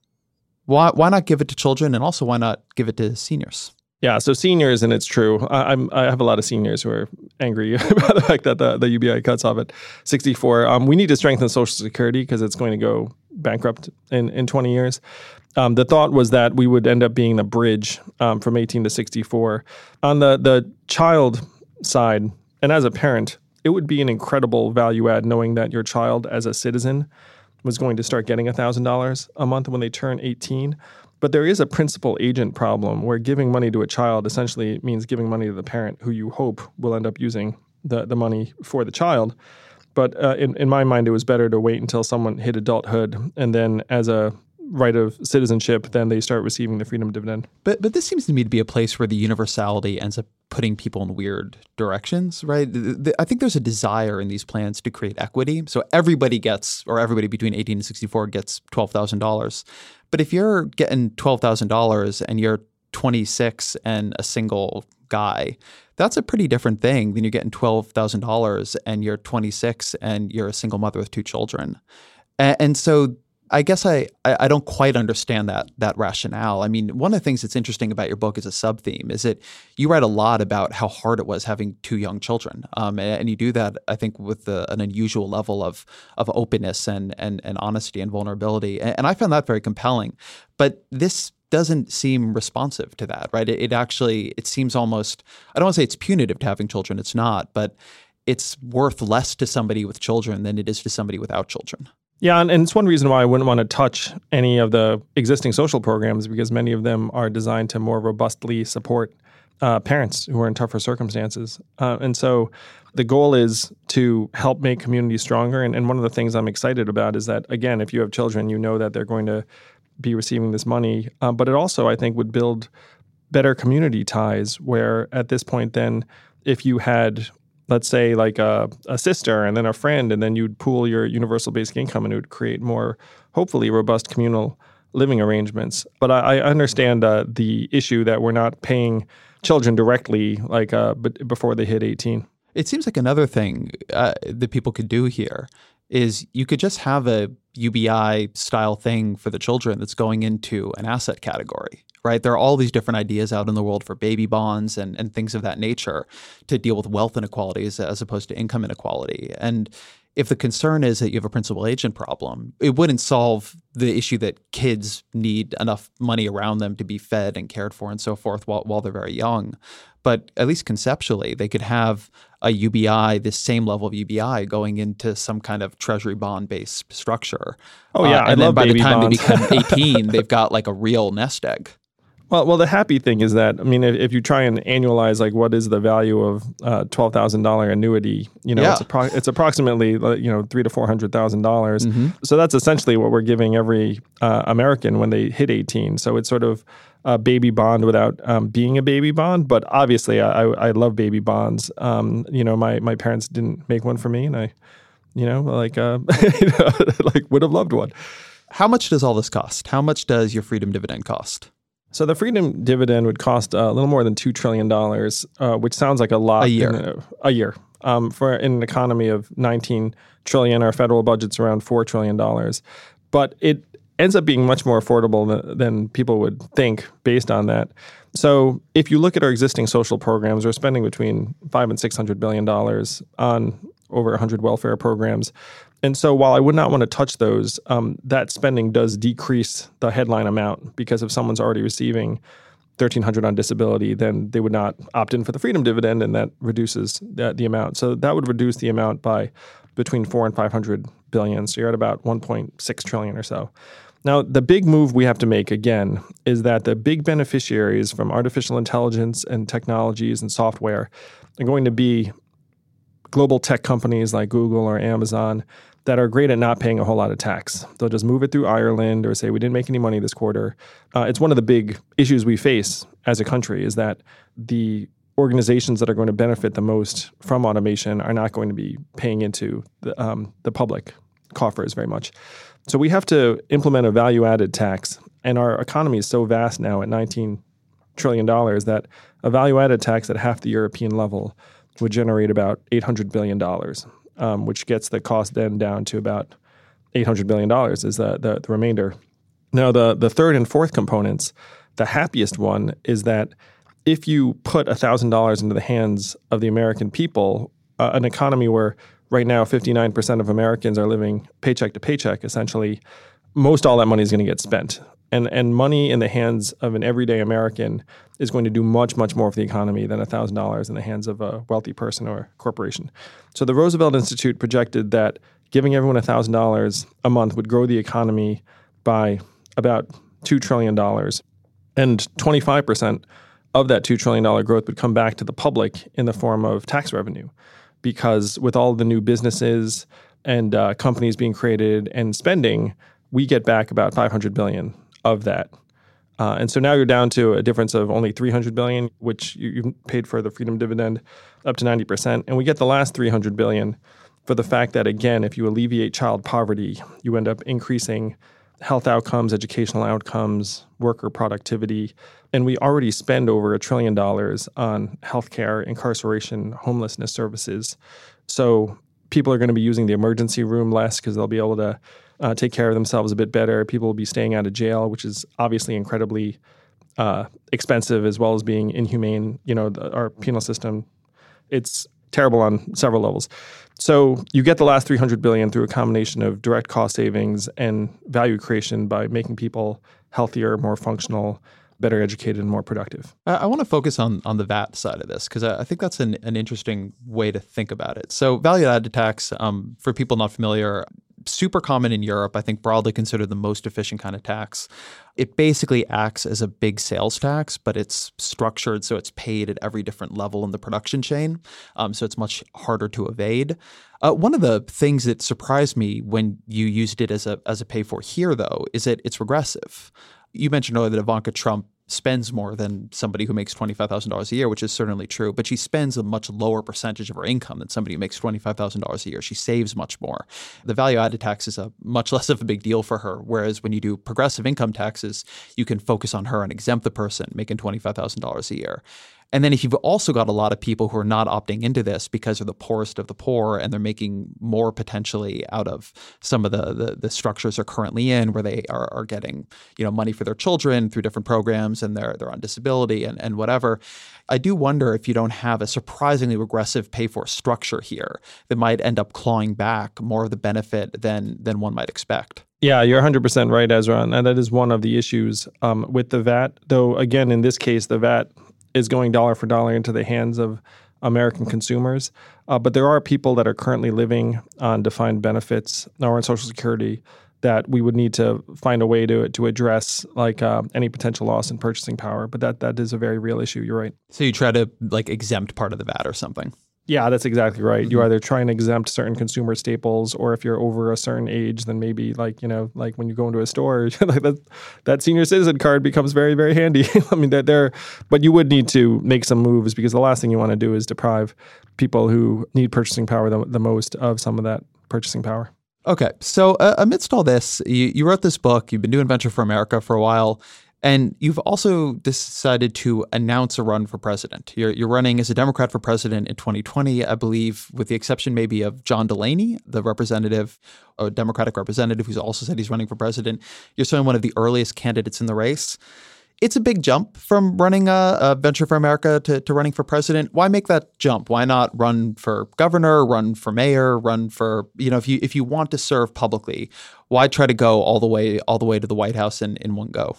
Why, why not give it to children and also why not give it to seniors? Yeah, so seniors, and it's true. I, am I have a lot of seniors who are angry about the fact that the, the UBI cuts off at 64. Um, we need to strengthen Social Security because it's going to go bankrupt in, in 20 years. Um, the thought was that we would end up being the bridge um, from 18 to 64. On the the child side, and as a parent, it would be an incredible value add knowing that your child, as a citizen, was going to start getting $1,000 a month when they turn 18. But there is a principal agent problem where giving money to a child essentially means giving money to the parent who you hope will end up using the, the money for the child. But uh, in, in my mind, it was better to wait until someone hit adulthood and then, as a right of citizenship, then they start receiving the freedom dividend. But but this seems to me to be a place where the universality ends up putting people in weird directions, right? I think there's a desire in these plans to create equity, so everybody gets, or everybody between 18 and 64 gets twelve thousand dollars. But if you're getting twelve thousand dollars and you're 26 and a single guy, that's a pretty different thing than you're getting $12,000 and you're 26 and you're a single mother with two children. And so I guess I, I don't quite understand that that rationale. I mean, one of the things that's interesting about your book as a sub theme is that you write a lot about how hard it was having two young children, um, and, and, you do that I think with the, an unusual level of of openness and and, and honesty and vulnerability, and, and I found that very compelling. But this doesn't seem responsive to that, right? It, it actually it seems almost I don't want to say it's punitive to having children. It's not, but it's worth less to somebody with children than it is to somebody without children. Yeah, and, and it's one reason why I wouldn't want to touch any of the existing social programs because many of them are designed to more robustly support uh, parents who are in tougher circumstances. Uh, and so the goal is to help make communities stronger. And, and one of the things I'm excited about is that, again, if you have children, you know that they're going to be receiving this money. Uh, but it also, I think, would build better community ties where at this point, then, if you had let's say like a, a sister and then a friend and then you'd pool your universal basic income and it would create more hopefully robust communal living arrangements. But i, I understand uh, the issue that we're not paying children directly like uh, but before they hit 18 it seems like another thing uh, that people could do here is you could just have a ubi style thing for the children that's going into an asset category right? There are all these different ideas out in the world for baby bonds and, and things of that nature to deal with wealth inequalities as opposed to income inequality. And if the concern is that you have a principal agent problem, it wouldn't solve the issue that kids need enough money around them to be fed and cared for and so forth while, while they're very young. But at least conceptually, they could have a UBI, this same level of UBI, going into some kind of treasury bond based structure. Oh, yeah. Uh, and I then by the time bonds. they become 18, they've got like a real nest egg. Well, well, the happy thing is that I mean, if, if you try and annualize like what is the value of uh, twelve thousand dollar annuity, you know, Yeah. it's, appro- it's approximately uh, you know three to four hundred thousand dollars. Mm-hmm. So that's essentially what we're giving every uh, American when they hit eighteen. So it's sort of a baby bond without um, being a baby bond. But obviously, I, I I love baby bonds. Um, you know, my my parents didn't make one for me, and I, you know, like uh, you know, like would have loved one. How much does all this cost? How much does your freedom dividend cost? So the freedom dividend would cost uh, a little more than two trillion dollars, uh, which sounds like a lot A year. in a, a year um, for in an economy of 19 trillion. Our federal budget's around four trillion dollars, but it ends up being much more affordable than, than people would think based on that. So if you look at our existing social programs, we're spending between five and six hundred billion dollars on over 100 welfare programs. And so while I would not want to touch those, um, that spending does decrease the headline amount because if someone's already receiving 1300 on disability, then they would not opt in for the freedom dividend and that reduces that, the amount. So that would reduce the amount by between 4 and 500 billion. So you're at about 1.6 trillion or so. Now, the big move we have to make again is that the big beneficiaries from artificial intelligence and technologies and software are going to be global tech companies like Google or Amazon that are great at not paying a whole lot of tax. They'll just move it through Ireland or say we didn't make any money this quarter. Uh, it's one of the big issues we face as a country is that the organizations that are going to benefit the most from automation are not going to be paying into the, um, the public coffers very much. So we have to implement a value added tax. And our economy is so vast now at 19 trillion dollars that a value added tax at half the European level would generate about 800 billion dollars, um, which gets the cost then down to about 800 billion dollars is the, the the remainder. Now the the third and fourth components, the happiest one is that if you put thousand dollars into the hands of the American people, uh, an economy where right now 59% of Americans are living paycheck to paycheck, essentially, most all that money is going to get spent. And, and money in the hands of an everyday American is going to do much, much more for the economy than $1,000 in the hands of a wealthy person or corporation. So the Roosevelt Institute projected that giving everyone $1,000 a month would grow the economy by about $2 trillion. And 25% of that $2 trillion growth would come back to the public in the form of tax revenue. Because with all the new businesses and uh, companies being created and spending, we get back about 500 billion of that. Uh, and so now you're down to a difference of only 300 billion, which you, you paid for the freedom dividend up to 90%. And we get the last 300 billion for the fact that, again, if you alleviate child poverty, you end up increasing health outcomes, educational outcomes, worker productivity. And we already spend over a trillion dollars on healthcare, incarceration, homelessness services. So people are going to be using the emergency room less because they'll be able to uh, take care of themselves a bit better. People will be staying out of jail, which is obviously incredibly uh, expensive as well as being inhumane. You know, the, our penal system, it's terrible on several levels. So you get the last 300 billion through a combination of direct cost savings and value creation by making people healthier, more functional, better educated, and more productive. I, I want to focus on on the VAT side of this because I, I think that's an, an interesting way to think about it. So value added tax, um, for people not familiar, super common in Europe. I think broadly considered the most efficient kind of tax. It basically acts as a big sales tax, but it's structured so it's paid at every different level in the production chain. Um, so it's much harder to evade. Uh, one of the things that surprised me when you used it as a as a pay for here, though, is that it's regressive. You mentioned earlier that Ivanka Trump spends more than somebody who makes $25,000 a year, which is certainly true, but she spends a much lower percentage of her income than somebody who makes $25,000 a year. She saves much more. The value added tax is a much less of a big deal for her, whereas when you do progressive income taxes, you can focus on her and exempt the person making $25,000 a year. And then if you've also got a lot of people who are not opting into this because they're the poorest of the poor and they're making more potentially out of some of the the, the structures they're currently in where they are, are getting, you know, money for their children through different programs and they're they're on disability and, and whatever. I do wonder if you don't have a surprisingly regressive pay for structure here that might end up clawing back more of the benefit than than one might expect. Yeah, you're 100% right, Ezra. And that is one of the issues um, with the VAT. Though, again, in this case, the VAT is going dollar for dollar into the hands of American consumers. Uh, but there are people that are currently living on defined benefits or on Social Security that we would need to find a way to to address like uh, any potential loss in purchasing power. But that that is a very real issue. You're right. So you try to like exempt part of the VAT or something. Yeah, that's exactly right. Mm-hmm. You either try and exempt certain consumer staples, or if you're over a certain age, then maybe like you know, like when you go into a store, like that, that senior citizen card becomes very, very handy. I mean, that there, but you would need to make some moves because the last thing you want to do is deprive people who need purchasing power the, the most of some of that purchasing power. Okay, so uh, amidst all this, you, you wrote this book. You've been doing Venture for America for a while. And you've also decided to announce a run for president. You're, you're running as a Democrat for president in 2020, I believe, with the exception maybe of John Delaney, the representative, a Democratic representative who's also said he's running for president. You're certainly one of the earliest candidates in the race. It's a big jump from running a, a Venture for America to, to running for president. Why make that jump? Why not run for governor, run for mayor, run for you know if you if you want to serve publicly, why try to go all the way all the way to the White House in, in one go?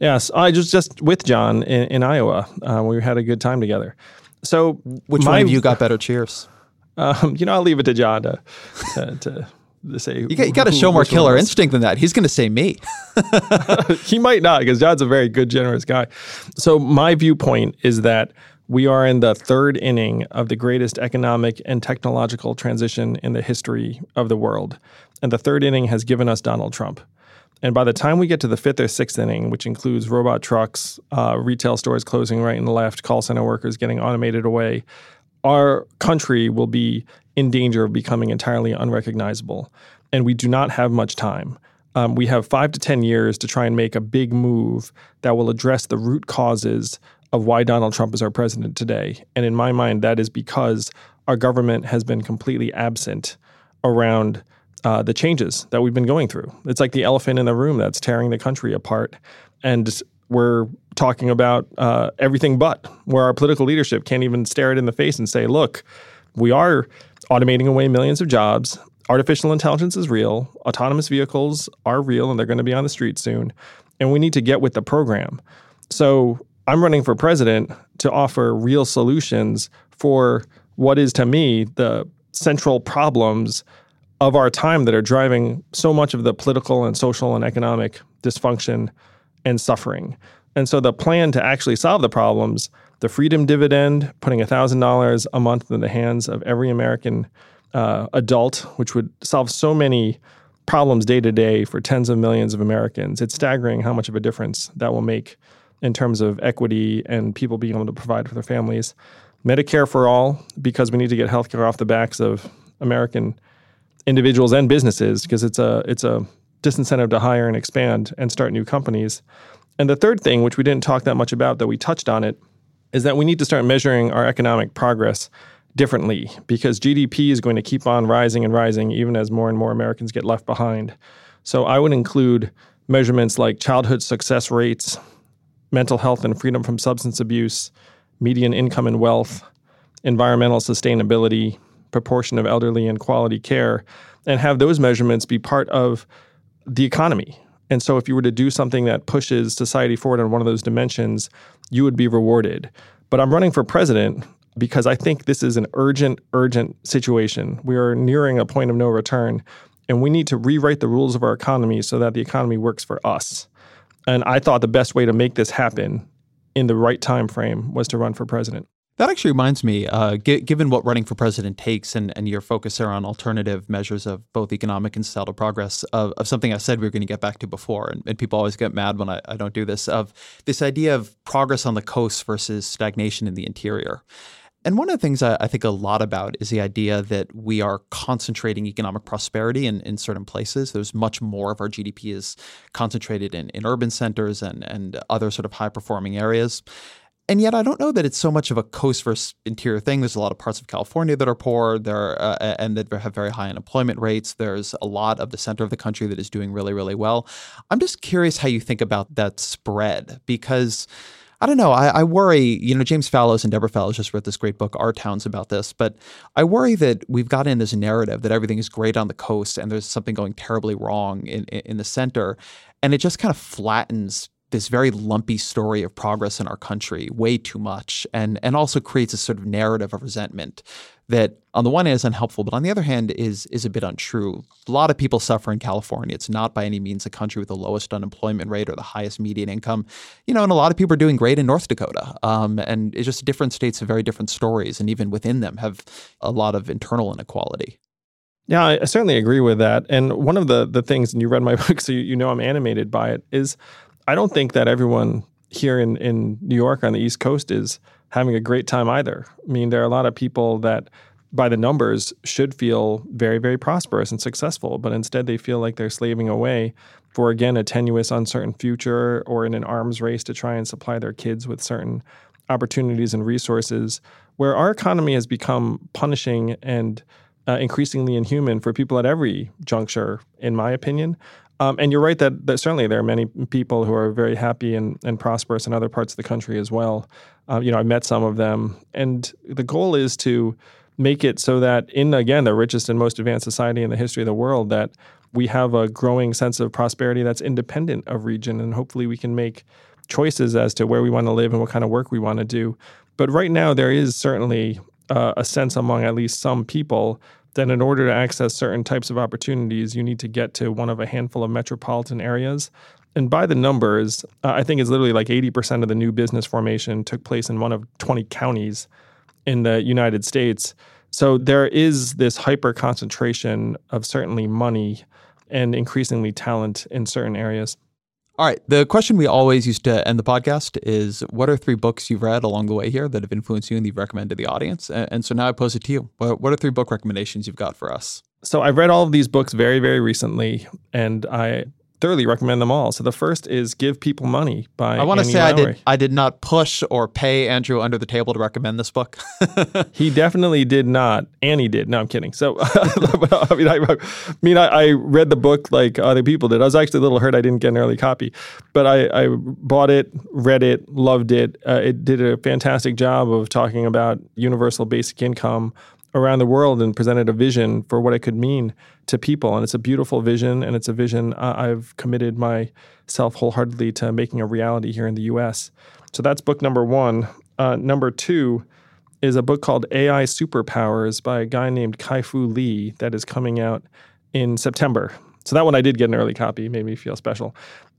Yes, I was just with John in, in Iowa. Uh, we had a good time together. So, which my, one of you got better cheers? Um, you know, I'll leave it to John to to, to, to say. You got, you got to show more killer instinct than that. He's going to say me. he might not because John's a very good, generous guy. So my viewpoint is that we are in the third inning of the greatest economic and technological transition in the history of the world, and the third inning has given us Donald Trump. And by the time we get to the fifth or sixth inning, which includes robot trucks, uh, retail stores closing right and left, call center workers getting automated away, our country will be in danger of becoming entirely unrecognizable. And we do not have much time. Um, we have five to 10 years to try and make a big move that will address the root causes of why Donald Trump is our president today. And in my mind, that is because our government has been completely absent around uh, the changes that we've been going through. It's like the elephant in the room that's tearing the country apart. And we're talking about uh, everything but, where our political leadership can't even stare it in the face and say, look, we are automating away millions of jobs. Artificial intelligence is real. Autonomous vehicles are real and they're going to be on the street soon. And we need to get with the program. So I'm running for president to offer real solutions for what is to me the central problems of our time that are driving so much of the political and social and economic dysfunction and suffering. And so the plan to actually solve the problems, the freedom dividend, putting $1,000 a month in the hands of every American uh, adult, which would solve so many problems day to day for tens of millions of Americans. It's staggering how much of a difference that will make in terms of equity and people being able to provide for their families. Medicare for all, because we need to get healthcare off the backs of American individuals and businesses because it's a it's a disincentive to hire and expand and start new companies. And the third thing, which we didn't talk that much about, though we touched on it, is that we need to start measuring our economic progress differently because GDP is going to keep on rising and rising even as more and more Americans get left behind. So I would include measurements like childhood success rates, mental health and freedom from substance abuse, median income and wealth, environmental sustainability, proportion of elderly and quality care, and have those measurements be part of the economy. And so, if you were to do something that pushes society forward on one of those dimensions, you would be rewarded. But I'm running for president because I think this is an urgent, urgent situation. We are nearing a point of no return, and we need to rewrite the rules of our economy so that the economy works for us. And I thought the best way to make this happen in the right time frame was to run for president. That actually reminds me, uh, g- given what running for president takes and, and your focus there on alternative measures of both economic and societal progress, of, of something I said we were going to get back to before, and, and people always get mad when I, I don't do this, of this idea of progress on the coast versus stagnation in the interior. And one of the things I, I, think a lot about is the idea that we are concentrating economic prosperity in, in certain places. There's much more of our GDP is concentrated in, in urban centers and, and other sort of high performing areas. And yet, I don't know that it's so much of a coast versus interior thing. There's a lot of parts of California that are poor, there uh, and that have very high unemployment rates. There's a lot of the center of the country that is doing really, really well. I'm just curious how you think about that spread because. I don't know. I, I, worry, you know, James Fallows and Deborah Fallows just wrote this great book, Our Towns, about this. But I worry that we've got in this narrative that everything is great on the coast and there's something going terribly wrong in, in, in the center. And it just kind of flattens this very lumpy story of progress in our country way too much and and also creates a sort of narrative of resentment that on the one hand is unhelpful but on the other hand is is a bit untrue. A lot of people suffer in california. It's not by any means a country with the lowest unemployment rate or the highest median income. You know and a lot of people are doing great in north dakota um, and it's just different states have very different stories and even within them have a lot of internal inequality. Yeah, I certainly agree with that. And one of the the things, and you read my book, so you, you know I'm animated by it, is I don't think that everyone here in, in New York on the East Coast is having a great time either. I mean, there are a lot of people that, by the numbers, should feel very, very prosperous and successful, but instead they feel like they're slaving away for, again, a tenuous, uncertain future or in an arms race to try and supply their kids with certain opportunities and resources, where our economy has become punishing and uh, increasingly inhuman for people at every juncture, in my opinion. Um, and you're right that, that, certainly there are many people who are very happy and, and prosperous in other parts of the country as well. Uh, you know, I met some of them, and the goal is to make it so that in again the richest and most advanced society in the history of the world that we have a growing sense of prosperity that's independent of region, and hopefully we can make choices as to where we want to live and what kind of work we want to do. But right now, there is certainly uh, a sense among at least some people that in order to access certain types of opportunities, you need to get to one of a handful of metropolitan areas. And by the numbers, uh, I think it's literally like 80% of the new business formation took place in one of 20 counties in the United States. So there is this hyper concentration of certainly money and increasingly talent in certain areas. All right. The question we always used to end the podcast is what are three books you've read along the way here that have influenced you and you've recommended to the audience? And so now I pose it to you. What are three book recommendations you've got for us? So I've read all of these books very, very recently, and I thoroughly recommend them all. So the first is Give People Money by I want to say Lowrey. I did I did not push or pay Andrew under the table to recommend this book. he definitely did not. Annie did. No, I'm kidding. So I mean, I, I mean, I, I, read the book like other people did. I was actually a little hurt I didn't get an early copy, but I, I bought it, read it, loved it. Uh, it did a fantastic job of talking about universal basic income around the world and presented a vision for what it could mean to people. And it's a beautiful vision, and it's a vision I've committed myself wholeheartedly to making a reality here in the US. So that's book number one. Uh, number two is a book called AI Superpowers by a guy named Kai-Fu Lee that is coming out in September. So that one I did get an early copy, made me feel special.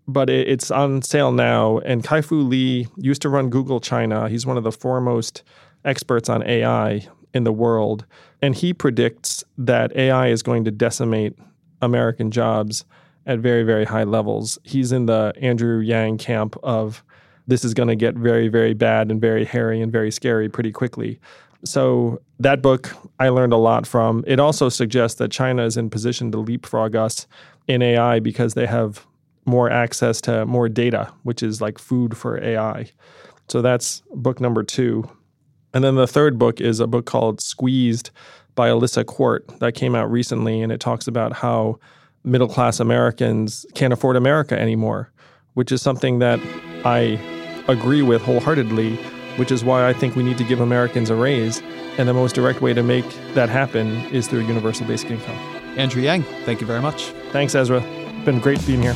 But it's on sale now. And Kai-Fu Lee used to run Google China. He's one of the foremost experts on AI in the world. And he predicts that AI is going to decimate American jobs at very, very high levels. He's in the Andrew Yang camp of this is going to get very, very bad and very hairy and very scary pretty quickly. So, that book I learned a lot from. It also suggests that China is in position to leapfrog us in AI because they have more access to more data, which is like food for AI. So, that's book number two. And then the third book is a book called Squeezed by Alissa Quart that came out recently, and it talks about how middle class Americans can't afford America anymore, which is something that I agree with wholeheartedly, which is why I think we need to give Americans a raise. And the most direct way to make that happen is through universal basic income. Andrew Yang, thank you very much. Thanks, Ezra. Been great being here.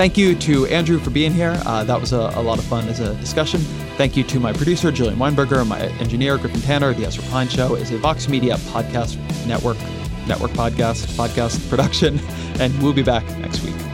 Thank you to Andrew for being here. Uh, that was a, a, lot of fun as a discussion. Thank you to my producer, Julian Weinberger, and my engineer, Griffin Tanner. The Ezra Klein Show is a Vox Media podcast network, network podcast, podcast production, and we'll be back next week.